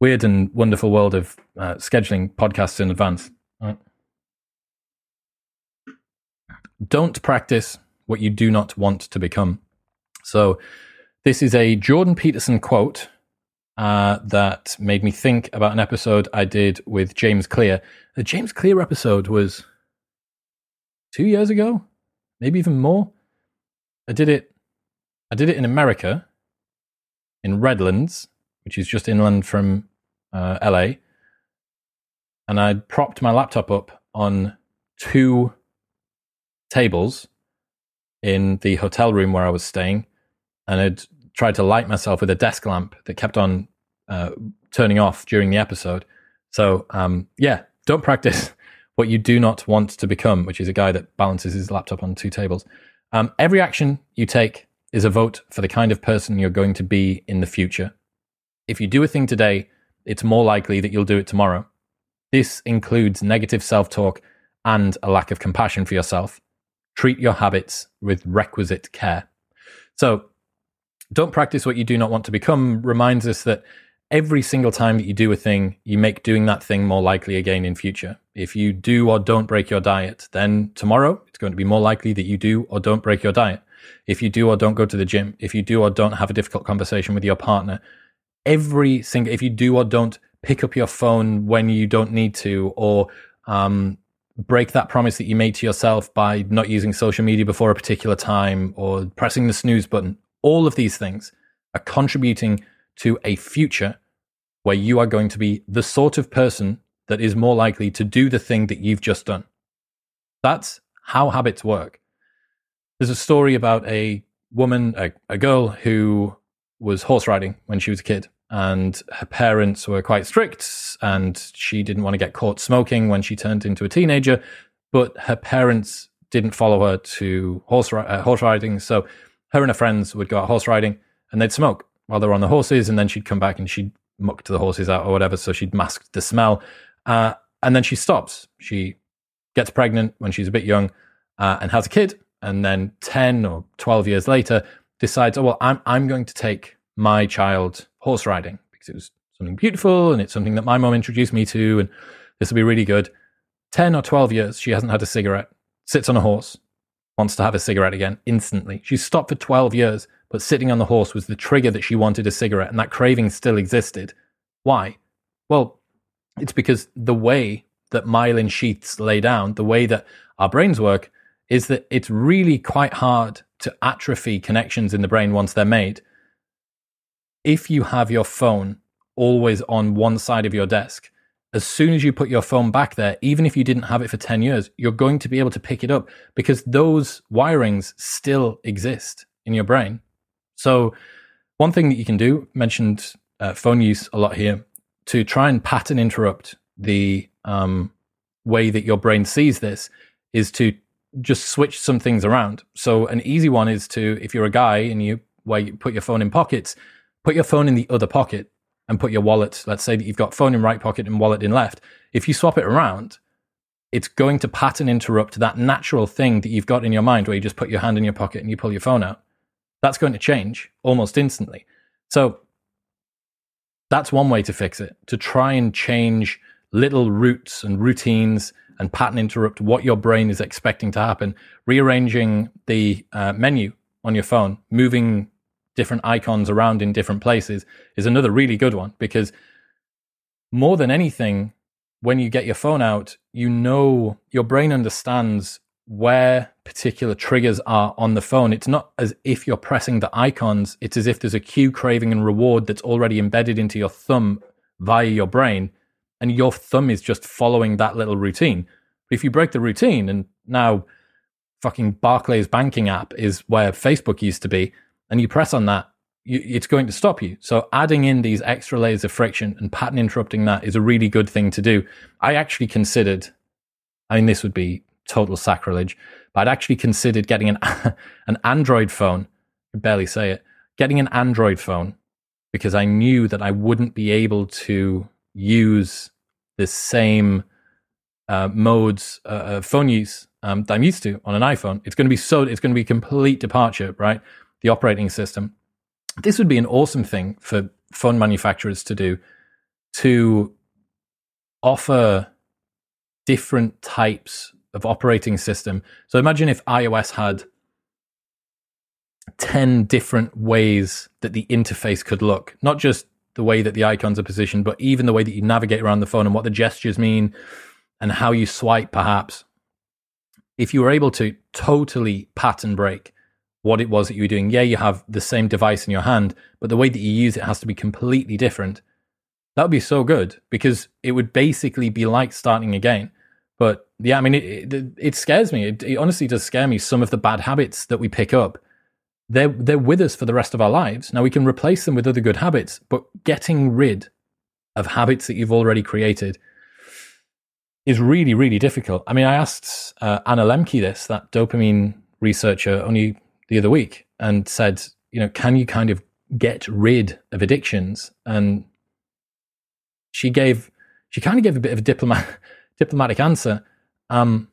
weird and wonderful world of uh, scheduling podcasts in advance. Right. Don't practice what you do not want to become. So, this is a Jordan Peterson quote uh, that made me think about an episode I did with James Clear. The James Clear episode was two years ago, maybe even more. I did it. I did it in America, in Redlands, which is just inland from uh, LA, and I propped my laptop up on two tables in the hotel room where I was staying, and I'd tried to light myself with a desk lamp that kept on uh, turning off during the episode. So, um, yeah, don't practice what you do not want to become, which is a guy that balances his laptop on two tables. Um, every action you take is a vote for the kind of person you're going to be in the future. If you do a thing today, it's more likely that you'll do it tomorrow. This includes negative self talk and a lack of compassion for yourself. Treat your habits with requisite care. So, don't practice what you do not want to become reminds us that every single time that you do a thing, you make doing that thing more likely again in future. If you do or don't break your diet, then tomorrow it's going to be more likely that you do or don't break your diet. If you do or don't go to the gym, if you do or don't have a difficult conversation with your partner, every single, if you do or don't pick up your phone when you don't need to, or um, break that promise that you made to yourself by not using social media before a particular time or pressing the snooze button, all of these things are contributing to a future where you are going to be the sort of person that is more likely to do the thing that you've just done. That's how habits work. There's a story about a woman, a, a girl who was horse riding when she was a kid and her parents were quite strict and she didn't want to get caught smoking when she turned into a teenager but her parents didn't follow her to horse, uh, horse riding so her and her friends would go out horse riding and they'd smoke while they were on the horses and then she'd come back and she'd muck to the horses out or whatever so she'd mask the smell uh, and then she stops she gets pregnant when she's a bit young uh, and has a kid and then 10 or 12 years later decides oh well i'm, I'm going to take my child horse riding because it was something beautiful and it's something that my mom introduced me to and this will be really good. 10 or 12 years, she hasn't had a cigarette, sits on a horse, wants to have a cigarette again instantly. She stopped for 12 years, but sitting on the horse was the trigger that she wanted a cigarette and that craving still existed. Why? Well, it's because the way that myelin sheaths lay down, the way that our brains work, is that it's really quite hard to atrophy connections in the brain once they're made if you have your phone always on one side of your desk, as soon as you put your phone back there, even if you didn't have it for 10 years, you're going to be able to pick it up because those wirings still exist in your brain. So, one thing that you can do, mentioned uh, phone use a lot here, to try and pattern interrupt the um, way that your brain sees this, is to just switch some things around. So, an easy one is to, if you're a guy and you where you put your phone in pockets, put your phone in the other pocket and put your wallet, let's say that you've got phone in right pocket and wallet in left. If you swap it around, it's going to pattern interrupt that natural thing that you've got in your mind where you just put your hand in your pocket and you pull your phone out. That's going to change almost instantly. So that's one way to fix it, to try and change little routes and routines and pattern interrupt what your brain is expecting to happen. Rearranging the uh, menu on your phone, moving different icons around in different places is another really good one because more than anything, when you get your phone out, you know your brain understands where particular triggers are on the phone. It's not as if you're pressing the icons, it's as if there's a cue, craving, and reward that's already embedded into your thumb via your brain, and your thumb is just following that little routine. But if you break the routine, and now fucking Barclays banking app is where Facebook used to be, and you press on that, you, it's going to stop you. So adding in these extra layers of friction and pattern interrupting that is a really good thing to do. I actually considered, I mean, this would be total sacrilege. But I'd actually considered getting an an Android phone. I barely say it. Getting an Android phone because I knew that I wouldn't be able to use the same uh, modes uh, of phone use um, that I'm used to on an iPhone. It's going to be so. It's going to be complete departure, right? The operating system. This would be an awesome thing for phone manufacturers to do to offer different types of operating system. So imagine if iOS had 10 different ways that the interface could look, not just the way that the icons are positioned, but even the way that you navigate around the phone and what the gestures mean and how you swipe, perhaps. If you were able to totally pattern break what it was that you were doing, yeah, you have the same device in your hand, but the way that you use it has to be completely different. That would be so good because it would basically be like starting again. But yeah, I mean, it, it, it scares me. It, it, honestly does scare me. Some of the bad habits that we pick up, they're they're with us for the rest of our lives. Now we can replace them with other good habits, but getting rid of habits that you've already created is really really difficult. I mean, I asked uh, Anna Lembke this, that dopamine researcher, only the other week, and said, you know, can you kind of get rid of addictions? And she gave she kind of gave a bit of a diplomat diplomatic answer. Um,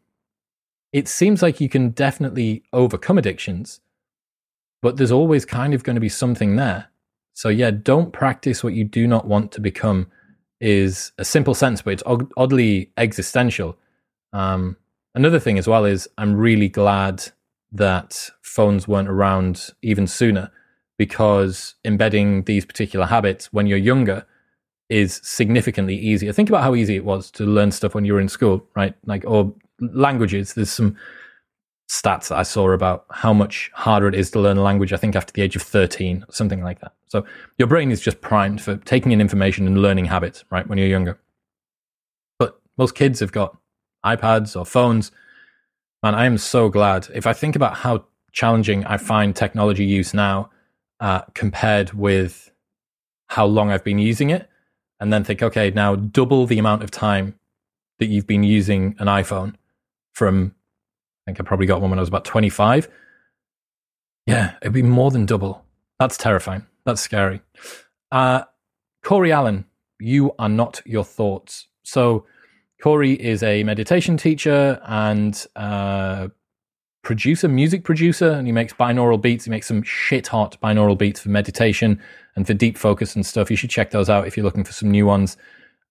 it seems like you can definitely overcome addictions, but there's always kind of going to be something there. So yeah, don't practice what you do not want to become is a simple sense, but it's oddly existential. Um, another thing as well is I'm really glad that phones weren't around even sooner because embedding these particular habits when you're younger is significantly easier. Think about how easy it was to learn stuff when you were in school, right? Like, or languages. There's some stats that I saw about how much harder it is to learn a language, I think, after the age of 13, something like that. So your brain is just primed for taking in information and learning habits, right, when you're younger. But most kids have got iPads or phones. Man, I am so glad. If I think about how challenging I find technology use now uh, compared with how long I've been using it, and then think, okay, now double the amount of time that you've been using an iPhone from, I think I probably got one when I was about 25. Yeah, it'd be more than double. That's terrifying. That's scary. Uh, Corey Allen, you are not your thoughts. So, Corey is a meditation teacher and uh, producer, music producer, and he makes binaural beats. He makes some shit hot binaural beats for meditation and for deep focus and stuff. You should check those out if you're looking for some new ones.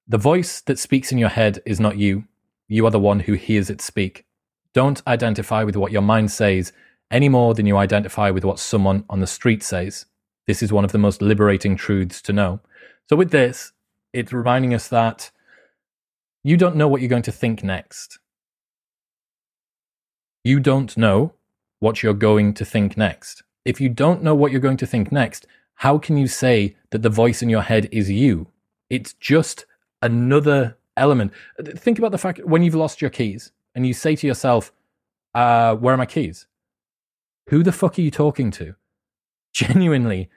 The voice that speaks in your head is not you. You are the one who hears it speak. Don't identify with what your mind says any more than you identify with what someone on the street says. This is one of the most liberating truths to know. So, with this, it's reminding us that you don't know what you're going to think next. You don't know what you're going to think next. If you don't know what you're going to think next, how can you say that the voice in your head is you? It's just another element. Think about the fact when you've lost your keys and you say to yourself, uh, Where are my keys? Who the fuck are you talking to? Genuinely,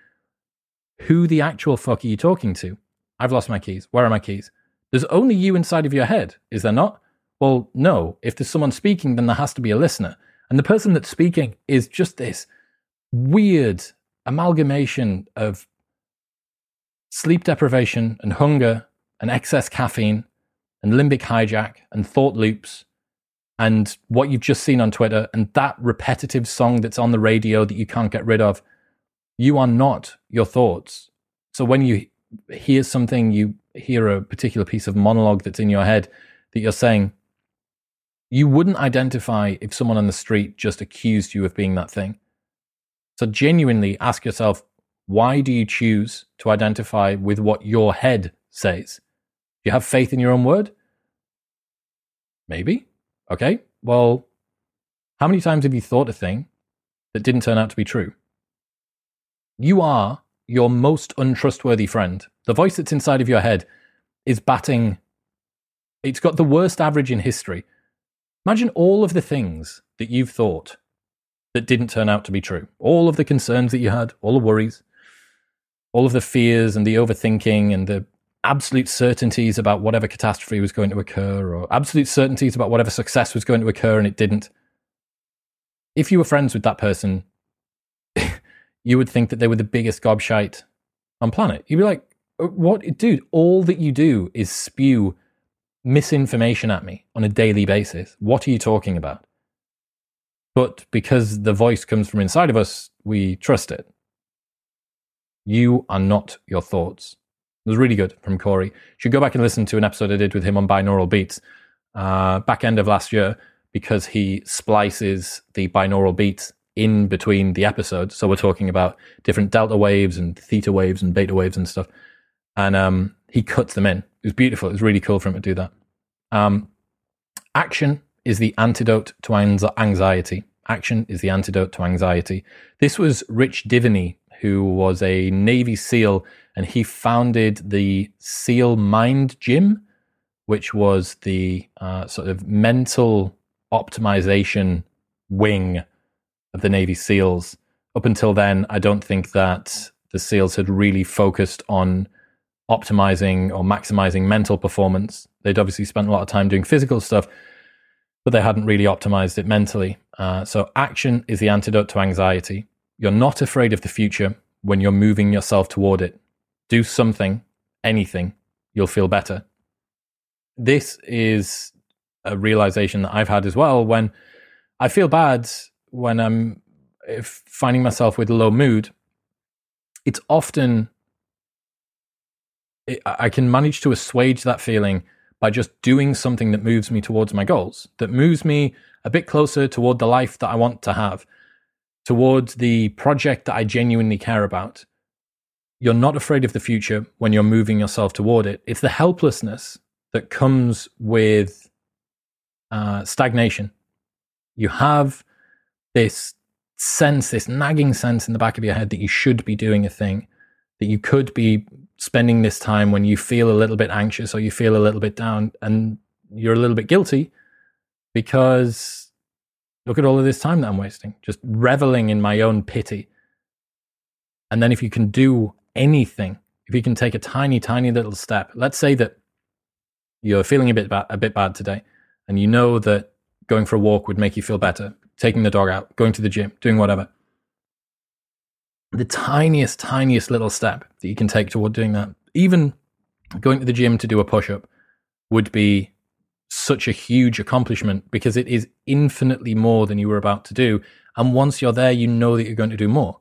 who the actual fuck are you talking to? I've lost my keys. Where are my keys? There's only you inside of your head, is there not? Well, no. If there's someone speaking, then there has to be a listener. And the person that's speaking is just this weird amalgamation of sleep deprivation and hunger and excess caffeine and limbic hijack and thought loops and what you've just seen on Twitter and that repetitive song that's on the radio that you can't get rid of, you are not your thoughts. So when you hear something, you hear a particular piece of monologue that's in your head that you're saying, you wouldn't identify if someone on the street just accused you of being that thing. So genuinely ask yourself, why do you choose to identify with what your head says? Do you have faith in your own word? Maybe. Okay. Well, how many times have you thought a thing that didn't turn out to be true? You are your most untrustworthy friend. The voice that's inside of your head is batting, it's got the worst average in history. Imagine all of the things that you've thought that didn't turn out to be true. All of the concerns that you had, all the worries, all of the fears and the overthinking and the absolute certainties about whatever catastrophe was going to occur or absolute certainties about whatever success was going to occur and it didn't. If you were friends with that person, you would think that they were the biggest gobshite on planet. You'd be like, what, dude, all that you do is spew misinformation at me on a daily basis. What are you talking about? But because the voice comes from inside of us, we trust it. You are not your thoughts. It was really good from Corey. You should go back and listen to an episode I did with him on binaural beats uh, back end of last year because he splices the binaural beats in between the episodes. So we're talking about different delta waves and theta waves and beta waves and stuff. And um, he cuts them in. It was beautiful. It was really cool for him to do that. Um, action is the antidote to anxiety. Action is the antidote to anxiety. This was Rich Diviney, who was a Navy SEAL and he founded the SEAL Mind Gym, which was the uh, sort of mental optimization wing of the Navy SEALs. Up until then, I don't think that the SEALs had really focused on optimizing or maximizing mental performance. They'd obviously spent a lot of time doing physical stuff, but they hadn't really optimized it mentally. Uh, so, action is the antidote to anxiety. You're not afraid of the future when you're moving yourself toward it do something, anything, you'll feel better. This is a realization that I've had as well when I feel bad when I'm finding myself with a low mood. It's often I can manage to assuage that feeling by just doing something that moves me towards my goals, that moves me a bit closer toward the life that I want to have, towards the project that I genuinely care about you're not afraid of the future when you're moving yourself toward it. It's the helplessness that comes with uh, stagnation. You have this sense, this nagging sense in the back of your head that you should be doing a thing, that you could be spending this time when you feel a little bit anxious or you feel a little bit down and you're a little bit guilty because look at all of this time that I'm wasting, just reveling in my own pity. And then if you can do anything, if you can take a tiny, tiny little step, let's say that you're feeling a bit bad, a bit bad today, and you know that going for a walk would make you feel better, taking the dog out, going to the gym, doing whatever. The tiniest, tiniest little step that you can take toward doing that, even going to the gym to do a push up, would be such a huge accomplishment because it is infinitely more than you were about to do. And once you're there, you know that you're going to do more.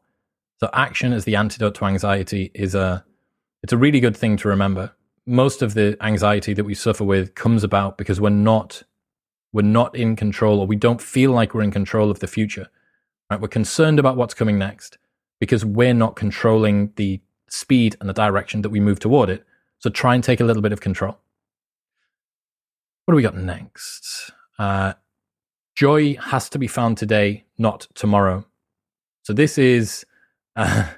So action as the antidote to anxiety is a it's a really good thing to remember. Most of the anxiety that we suffer with comes about because we're not we're not in control or we don't feel like we're in control of the future. Right? We're concerned about what's coming next because we're not controlling the speed and the direction that we move toward it. So try and take a little bit of control. What do we got next? Uh, joy has to be found today, not tomorrow. So this is uh,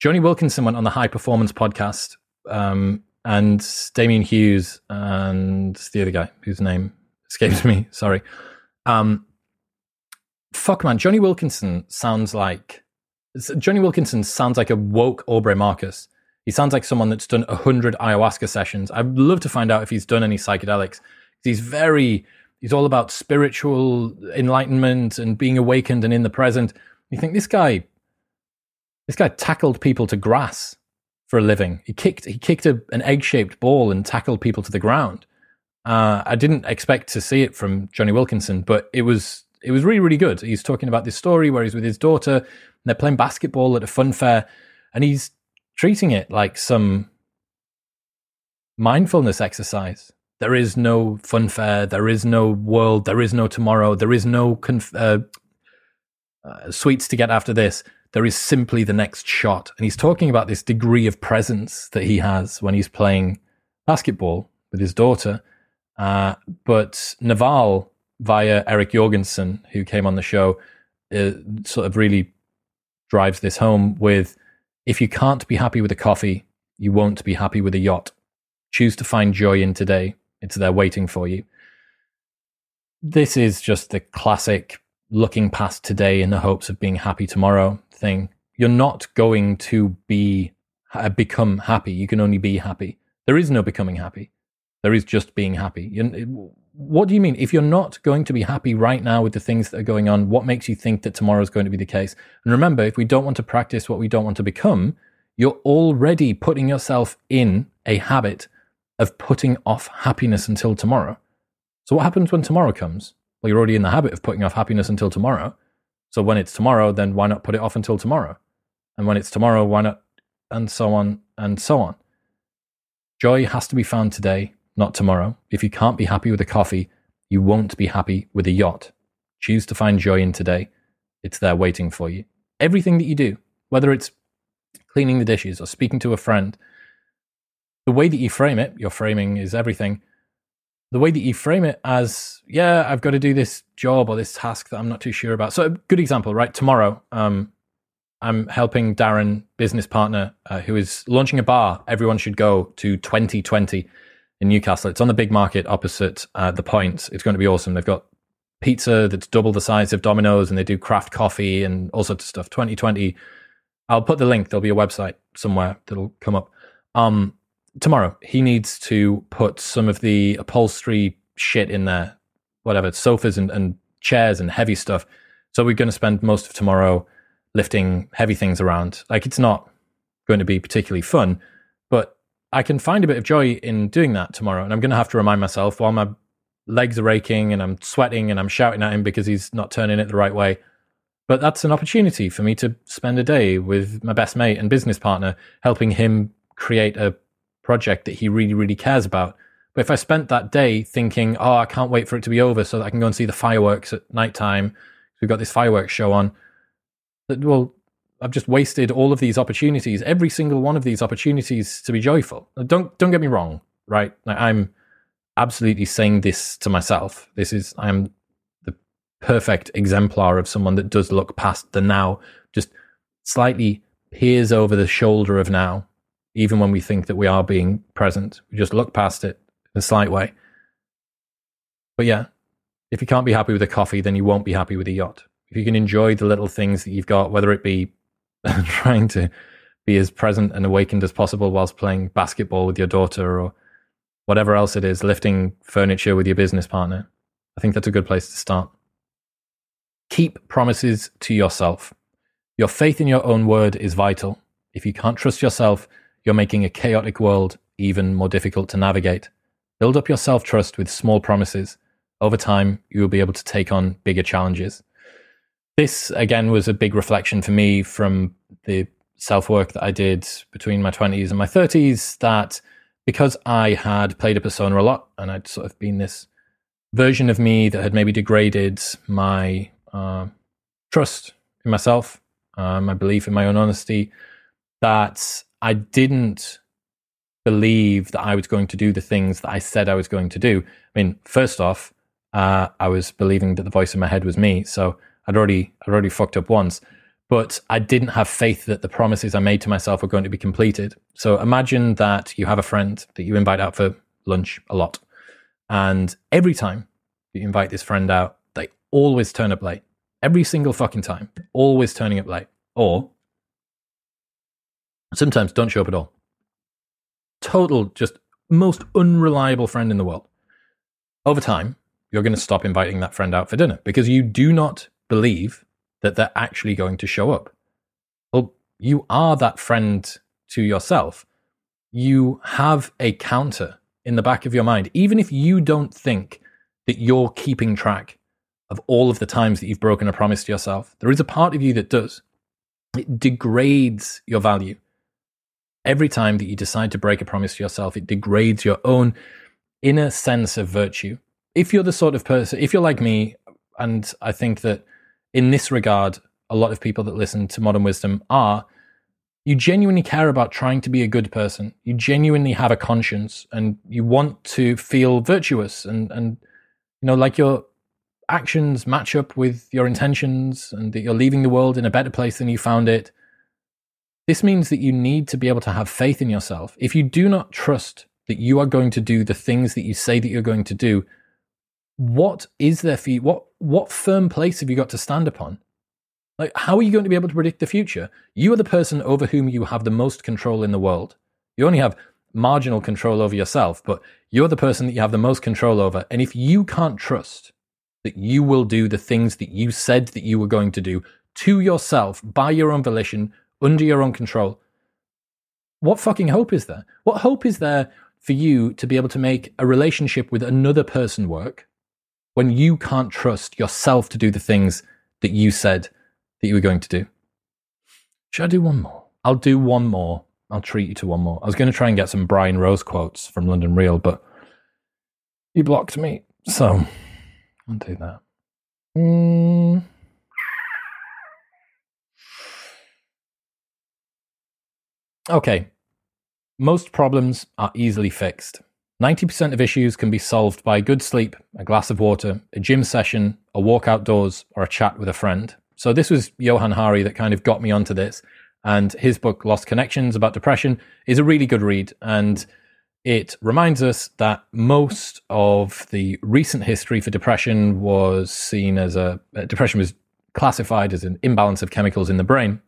Jonny Wilkinson went on the High Performance podcast, um, and Damian Hughes and the other guy whose name escapes me. Sorry. Um, fuck man, Jonny Wilkinson sounds like Jonny Wilkinson sounds like a woke Aubrey Marcus. He sounds like someone that's done a hundred ayahuasca sessions. I'd love to find out if he's done any psychedelics. He's very he's all about spiritual enlightenment and being awakened and in the present. You think this guy this guy tackled people to grass for a living. He kicked he kicked a, an egg shaped ball and tackled people to the ground. Uh, I didn't expect to see it from Jonny Wilkinson, but it was it was really really good. He's talking about this story where he's with his daughter and they're playing basketball at a fun fair, and he's treating it like some mindfulness exercise. There is no fun fair. There is no world. There is no tomorrow. There is no conf- uh, uh, sweets to get after this. There is simply the next shot. And he's talking about this degree of presence that he has when he's playing basketball with his daughter. Uh, but Naval, via Eric Jorgenson, who came on the show, uh, sort of really drives this home with if you can't be happy with a coffee, you won't be happy with a yacht. Choose to find joy in today. It's there waiting for you. This is just the classic looking past today in the hopes of being happy tomorrow thing. You're not going to be become happy. You can only be happy. There is no becoming happy. There is just being happy. What do you mean? If you're not going to be happy right now with the things that are going on, what makes you think that tomorrow is going to be the case? And remember, if we don't want to practice what we don't want to become, you're already putting yourself in a habit of putting off happiness until tomorrow. So, what happens when tomorrow comes? Well, you're already in the habit of putting off happiness until tomorrow. So, when it's tomorrow, then why not put it off until tomorrow? And when it's tomorrow, why not? And so on and so on. Joy has to be found today not tomorrow. If you can't be happy with a coffee, you won't be happy with a yacht. Choose to find joy in today. It's there waiting for you. Everything that you do, whether it's cleaning the dishes or speaking to a friend, the way that you frame it, your framing is everything. The way that you frame it as, yeah, I've got to do this job or this task that I'm not too sure about. So, a good example, right? Tomorrow, um, I'm helping Darren, business partner, uh, who is launching a bar. Everyone should go to 2020 in Newcastle. It's on the Bigg Market opposite uh, the Point. It's going to be awesome. They've got pizza that's double the size of Domino's, and they do craft coffee and all sorts of stuff. 2020. I'll put the link. There'll be a website somewhere that'll come up. Um, tomorrow, he needs to put some of the upholstery shit in there, whatever, sofas and, and chairs and heavy stuff. So we're going to spend most of tomorrow lifting heavy things around. Like it's not going to be particularly fun, I can find a bit of joy in doing that tomorrow. And I'm going to have to remind myself while my legs are aching and I'm sweating and I'm shouting at him because he's not turning it the right way. But that's an opportunity for me to spend a day with my best mate and business partner, helping him create a project that he really, really cares about. But if I spent that day thinking, oh, I can't wait for it to be over so that I can go and see the fireworks at night nighttime, we've got this fireworks show on, well, I've just wasted all of these opportunities, every single one of these opportunities to be joyful. Don't don't get me wrong, right? I'm absolutely saying this to myself. This is I'm the perfect exemplar of someone that does look past the now, just slightly peers over the shoulder of now, even when we think that we are being present. We just look past it in a slight way. But yeah, if you can't be happy with a coffee, then you won't be happy with a yacht. If you can enjoy the little things that you've got, whether it be trying to be as present and awakened as possible whilst playing basketball with your daughter or whatever else it is, lifting furniture with your business partner. I think that's a good place to start. Keep promises to yourself. Your faith in your own word is vital. If you can't trust yourself, you're making a chaotic world even more difficult to navigate. Build up your self trust with small promises. Over time, you will be able to take on bigger challenges this again was a big reflection for me from the self work that I did between my 20s and my 30s that because I had played a persona a lot and I'd sort of been this version of me that had maybe degraded my uh, trust in myself, uh, my belief in my own honesty, that I didn't believe that I was going to do the things that I said I was going to do. I mean, first off, uh, I was believing that the voice in my head was me. So I'd already I'd already fucked up once, but I didn't have faith that the promises I made to myself were going to be completed. So imagine that you have a friend that you invite out for lunch a lot, and every time you invite this friend out, they always turn up late. Every single fucking time, always turning up late, or sometimes don't show up at all. Total, just most unreliable friend in the world. Over time, you're going to stop inviting that friend out for dinner because you do not believe that they're actually going to show up. Well, you are that friend to yourself. You have a counter in the back of your mind, even if you don't think that you're keeping track of all of the times that you've broken a promise to yourself. There is a part of you that does. It degrades your value. Every time that you decide to break a promise to yourself, it degrades your own inner sense of virtue. If you're the sort of person, if you're like me, and I think that in this regard, a lot of people that listen to modern wisdom are you genuinely care about trying to be a good person. You genuinely have a conscience and you want to feel virtuous and, and you know, like your actions match up with your intentions and that you're leaving the world in a better place than you found it. This means that you need to be able to have faith in yourself. If you do not trust that you are going to do the things that you say that you're going to do, what is there for you? What what firm place have you got to stand upon? Like, how are you going to be able to predict the future? You are the person over whom you have the most control in the world. You only have marginal control over yourself, but you're the person that you have the most control over. And if you can't trust that you will do the things that you said that you were going to do to yourself by your own volition, under your own control, what fucking hope is there? What hope is there for you to be able to make a relationship with another person work when you can't trust yourself to do the things that you said that you were going to do. Should I do one more? I'll do one more. I'll treat you to one more. I was going to try and get some Brian Rose quotes from London Real, but you blocked me. So I'll do that. Mm. Okay. Most problems are easily fixed. 90% of issues can be solved by good sleep, a glass of water, a gym session, a walk outdoors, or a chat with a friend. So this was Johann Hari that kind of got me onto this. And his book, Lost Connections about depression, is a really good read. And it reminds us that most of the recent history for depression was seen as a uh, depression was classified as an imbalance of chemicals in the brain.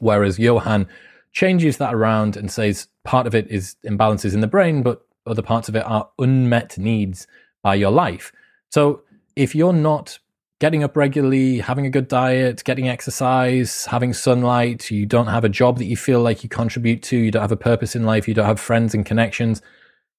Whereas Johann changes that around and says part of it is imbalances in the brain, but other parts of it are unmet needs by your life. So if you're not getting up regularly, having a good diet, getting exercise, having sunlight, you don't have a job that you feel like you contribute to, you don't have a purpose in life, you don't have friends and connections.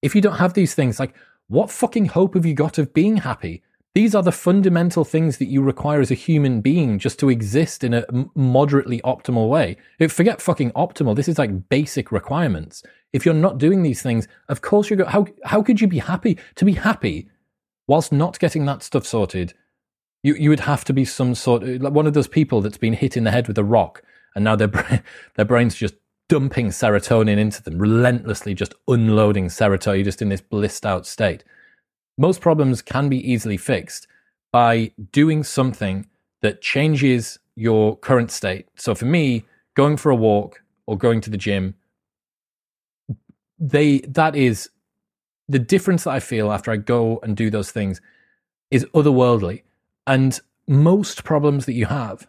If you don't have these things, like what fucking hope have you got of being happy? These are the fundamental things that you require as a human being just to exist in a moderately optimal way. Forget fucking optimal. This is like basic requirements. If you're not doing these things, of course you're go- how how could you be happy? To be happy whilst not getting that stuff sorted you you would have to be some sort of like one of those people that's been hit in the head with a rock, and now their their brains just dumping serotonin into them, relentlessly just unloading serotonin, just in this blissed out state. Most problems can be easily fixed by doing something that changes your current state. So for me, going for a walk or going to the gym, they that is the difference that I feel after I go and do those things is otherworldly. And most problems that you have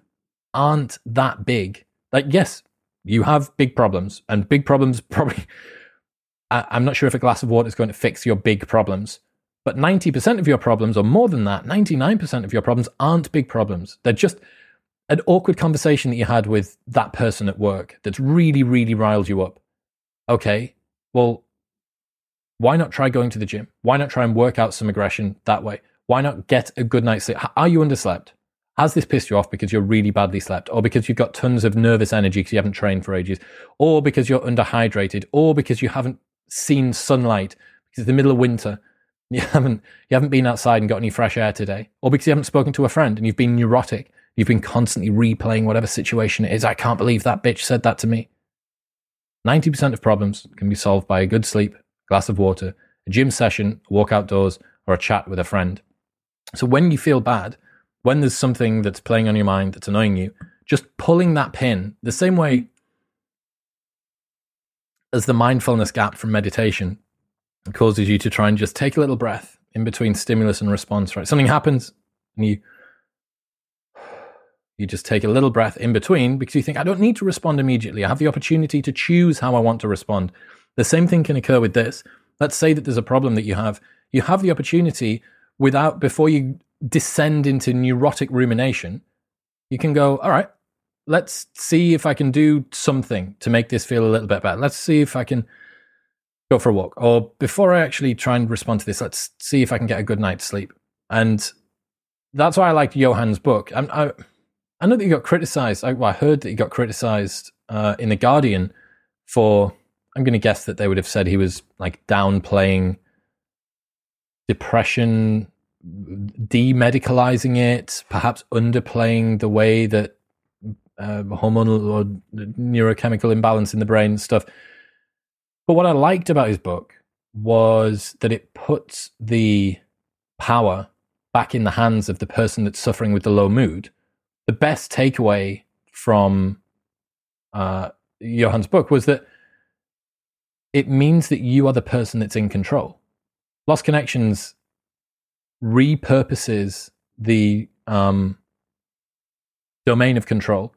aren't that big. Like, yes, you have big problems, and big problems probably. I'm not sure if a glass of water is going to fix your big problems, but 90% of your problems, or more than that, 99% of your problems aren't big problems. They're just an awkward conversation that you had with that person at work that's really, really riled you up. Okay, well, why not try going to the gym? Why not try and work out some aggression that way? Why not get a good night's sleep? Are you underslept? Has this pissed you off because you're really badly slept, or because you've got tons of nervous energy because you haven't trained for ages, or because you're underhydrated, or because you haven't seen sunlight because it's the middle of winter, you haven't you haven't been outside and got any fresh air today, or because you haven't spoken to a friend and you've been neurotic, you've been constantly replaying whatever situation it is. I can't believe that bitch said that to me. Ninety percent of problems can be solved by a good sleep, a glass of water, a gym session, a walk outdoors, or a chat with a friend. So when you feel bad, when there's something that's playing on your mind that's annoying you, just pulling that pin the same way as the mindfulness gap from meditation causes you to try and just take a little breath in between stimulus and response, right? Something happens and you you just take a little breath in between because you think I don't need to respond immediately. I have the opportunity to choose how I want to respond. The same thing can occur with this. Let's say that there's a problem that you have. You have the opportunity without before you descend into neurotic rumination, you can go, all right, let's see if I can do something to make this feel a little bit better. Let's see if I can go for a walk. Or before I actually try and respond to this, let's see if I can get a good night's sleep. And that's why I liked Johann's book. I, I, I know that he got criticized. I, well, I heard that he got criticized uh, in The Guardian for, I'm going to guess that they would have said he was like downplaying depression, demedicalizing it, perhaps underplaying the way that uh, hormonal or neurochemical imbalance in the brain and stuff. But what I liked about his book was that it puts the power back in the hands of the person that's suffering with the low mood. The best takeaway from uh, Johann's book was that it means that you are the person that's in control. Lost Connections repurposes the um, domain of control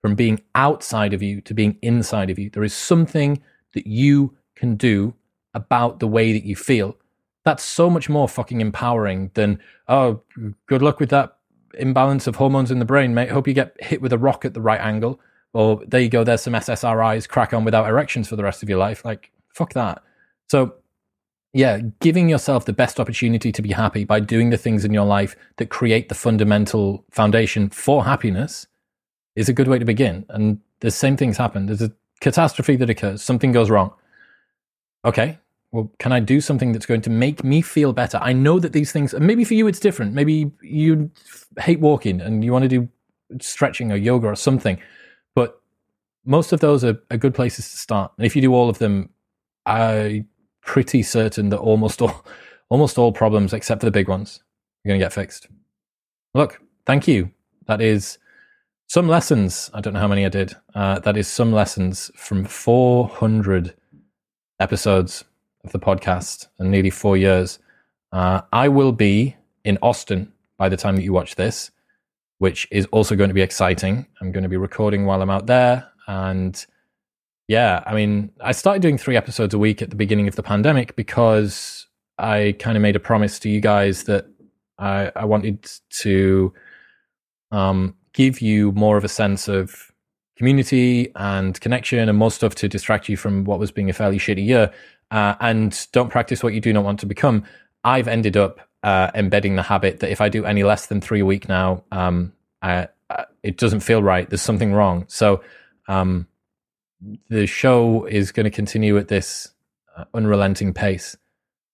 from being outside of you to being inside of you. There is something that you can do about the way that you feel. That's so much more fucking empowering than, oh, good luck with that imbalance of hormones in the brain, mate. Hope you get hit with a rock at the right angle. Or there you go, there's some SSRIs, crack on without erections for the rest of your life. Like, fuck that. So, yeah, giving yourself the best opportunity to be happy by doing the things in your life that create the fundamental foundation for happiness is a good way to begin. And the same things happen. There's a catastrophe that occurs, something goes wrong. Okay, well, can I do something that's going to make me feel better? I know that these things, maybe for you it's different. Maybe you hate walking and you want to do stretching or yoga or something. But most of those are, are good places to start. And if you do all of them, I'm pretty certain that almost all, almost all problems, except for the big ones, are going to get fixed. Look, thank you. That is some lessons. I don't know how many I did. Uh, that is some lessons from 400 episodes of the podcast and nearly four years. Uh, I will be in Austin by the time that you watch this, which is also going to be exciting. I'm going to be recording while I'm out there. And yeah, I mean, I started doing three episodes a week at the beginning of the pandemic because I kind of made a promise to you guys that I, I wanted to um, give you more of a sense of community and connection and more stuff to distract you from what was being a fairly shitty year. Uh, and don't practice what you do not want to become. I've ended up uh, embedding the habit that if I do any less than three a week now, um, I, I, it doesn't feel right. There's something wrong. So um, the show is going to continue at this uh, unrelenting pace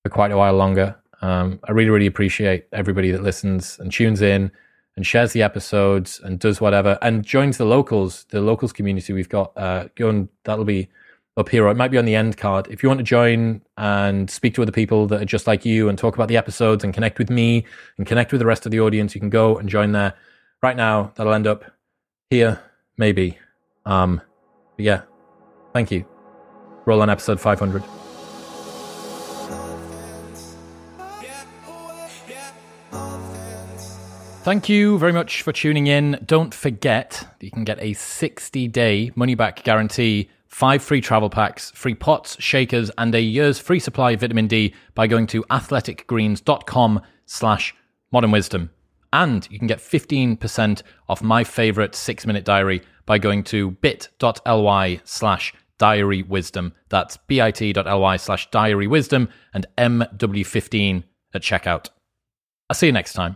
for quite a while longer. Um, I really, really appreciate everybody that listens and tunes in and shares the episodes and does whatever and joins the locals, the locals community we've got. Uh, go and that'll be up here, or it might be on the end card. If you want to join and speak to other people that are just like you and talk about the episodes and connect with me and connect with the rest of the audience, you can go and join there. Right now, that'll end up here, maybe. Um, but yeah, thank you. Roll on episode 500. Thank you very much for tuning in. Don't forget that you can get a 60 day money back guarantee, five free travel packs, free pots, shakers, and a year's free supply of vitamin D by going to athleticgreens.com slash modern wisdom. And you can get 15% off my favorite six minute diary by going to bit.ly slash diary wisdom. That's bit.ly slash diary wisdom and MW15 at checkout. I'll see you next time.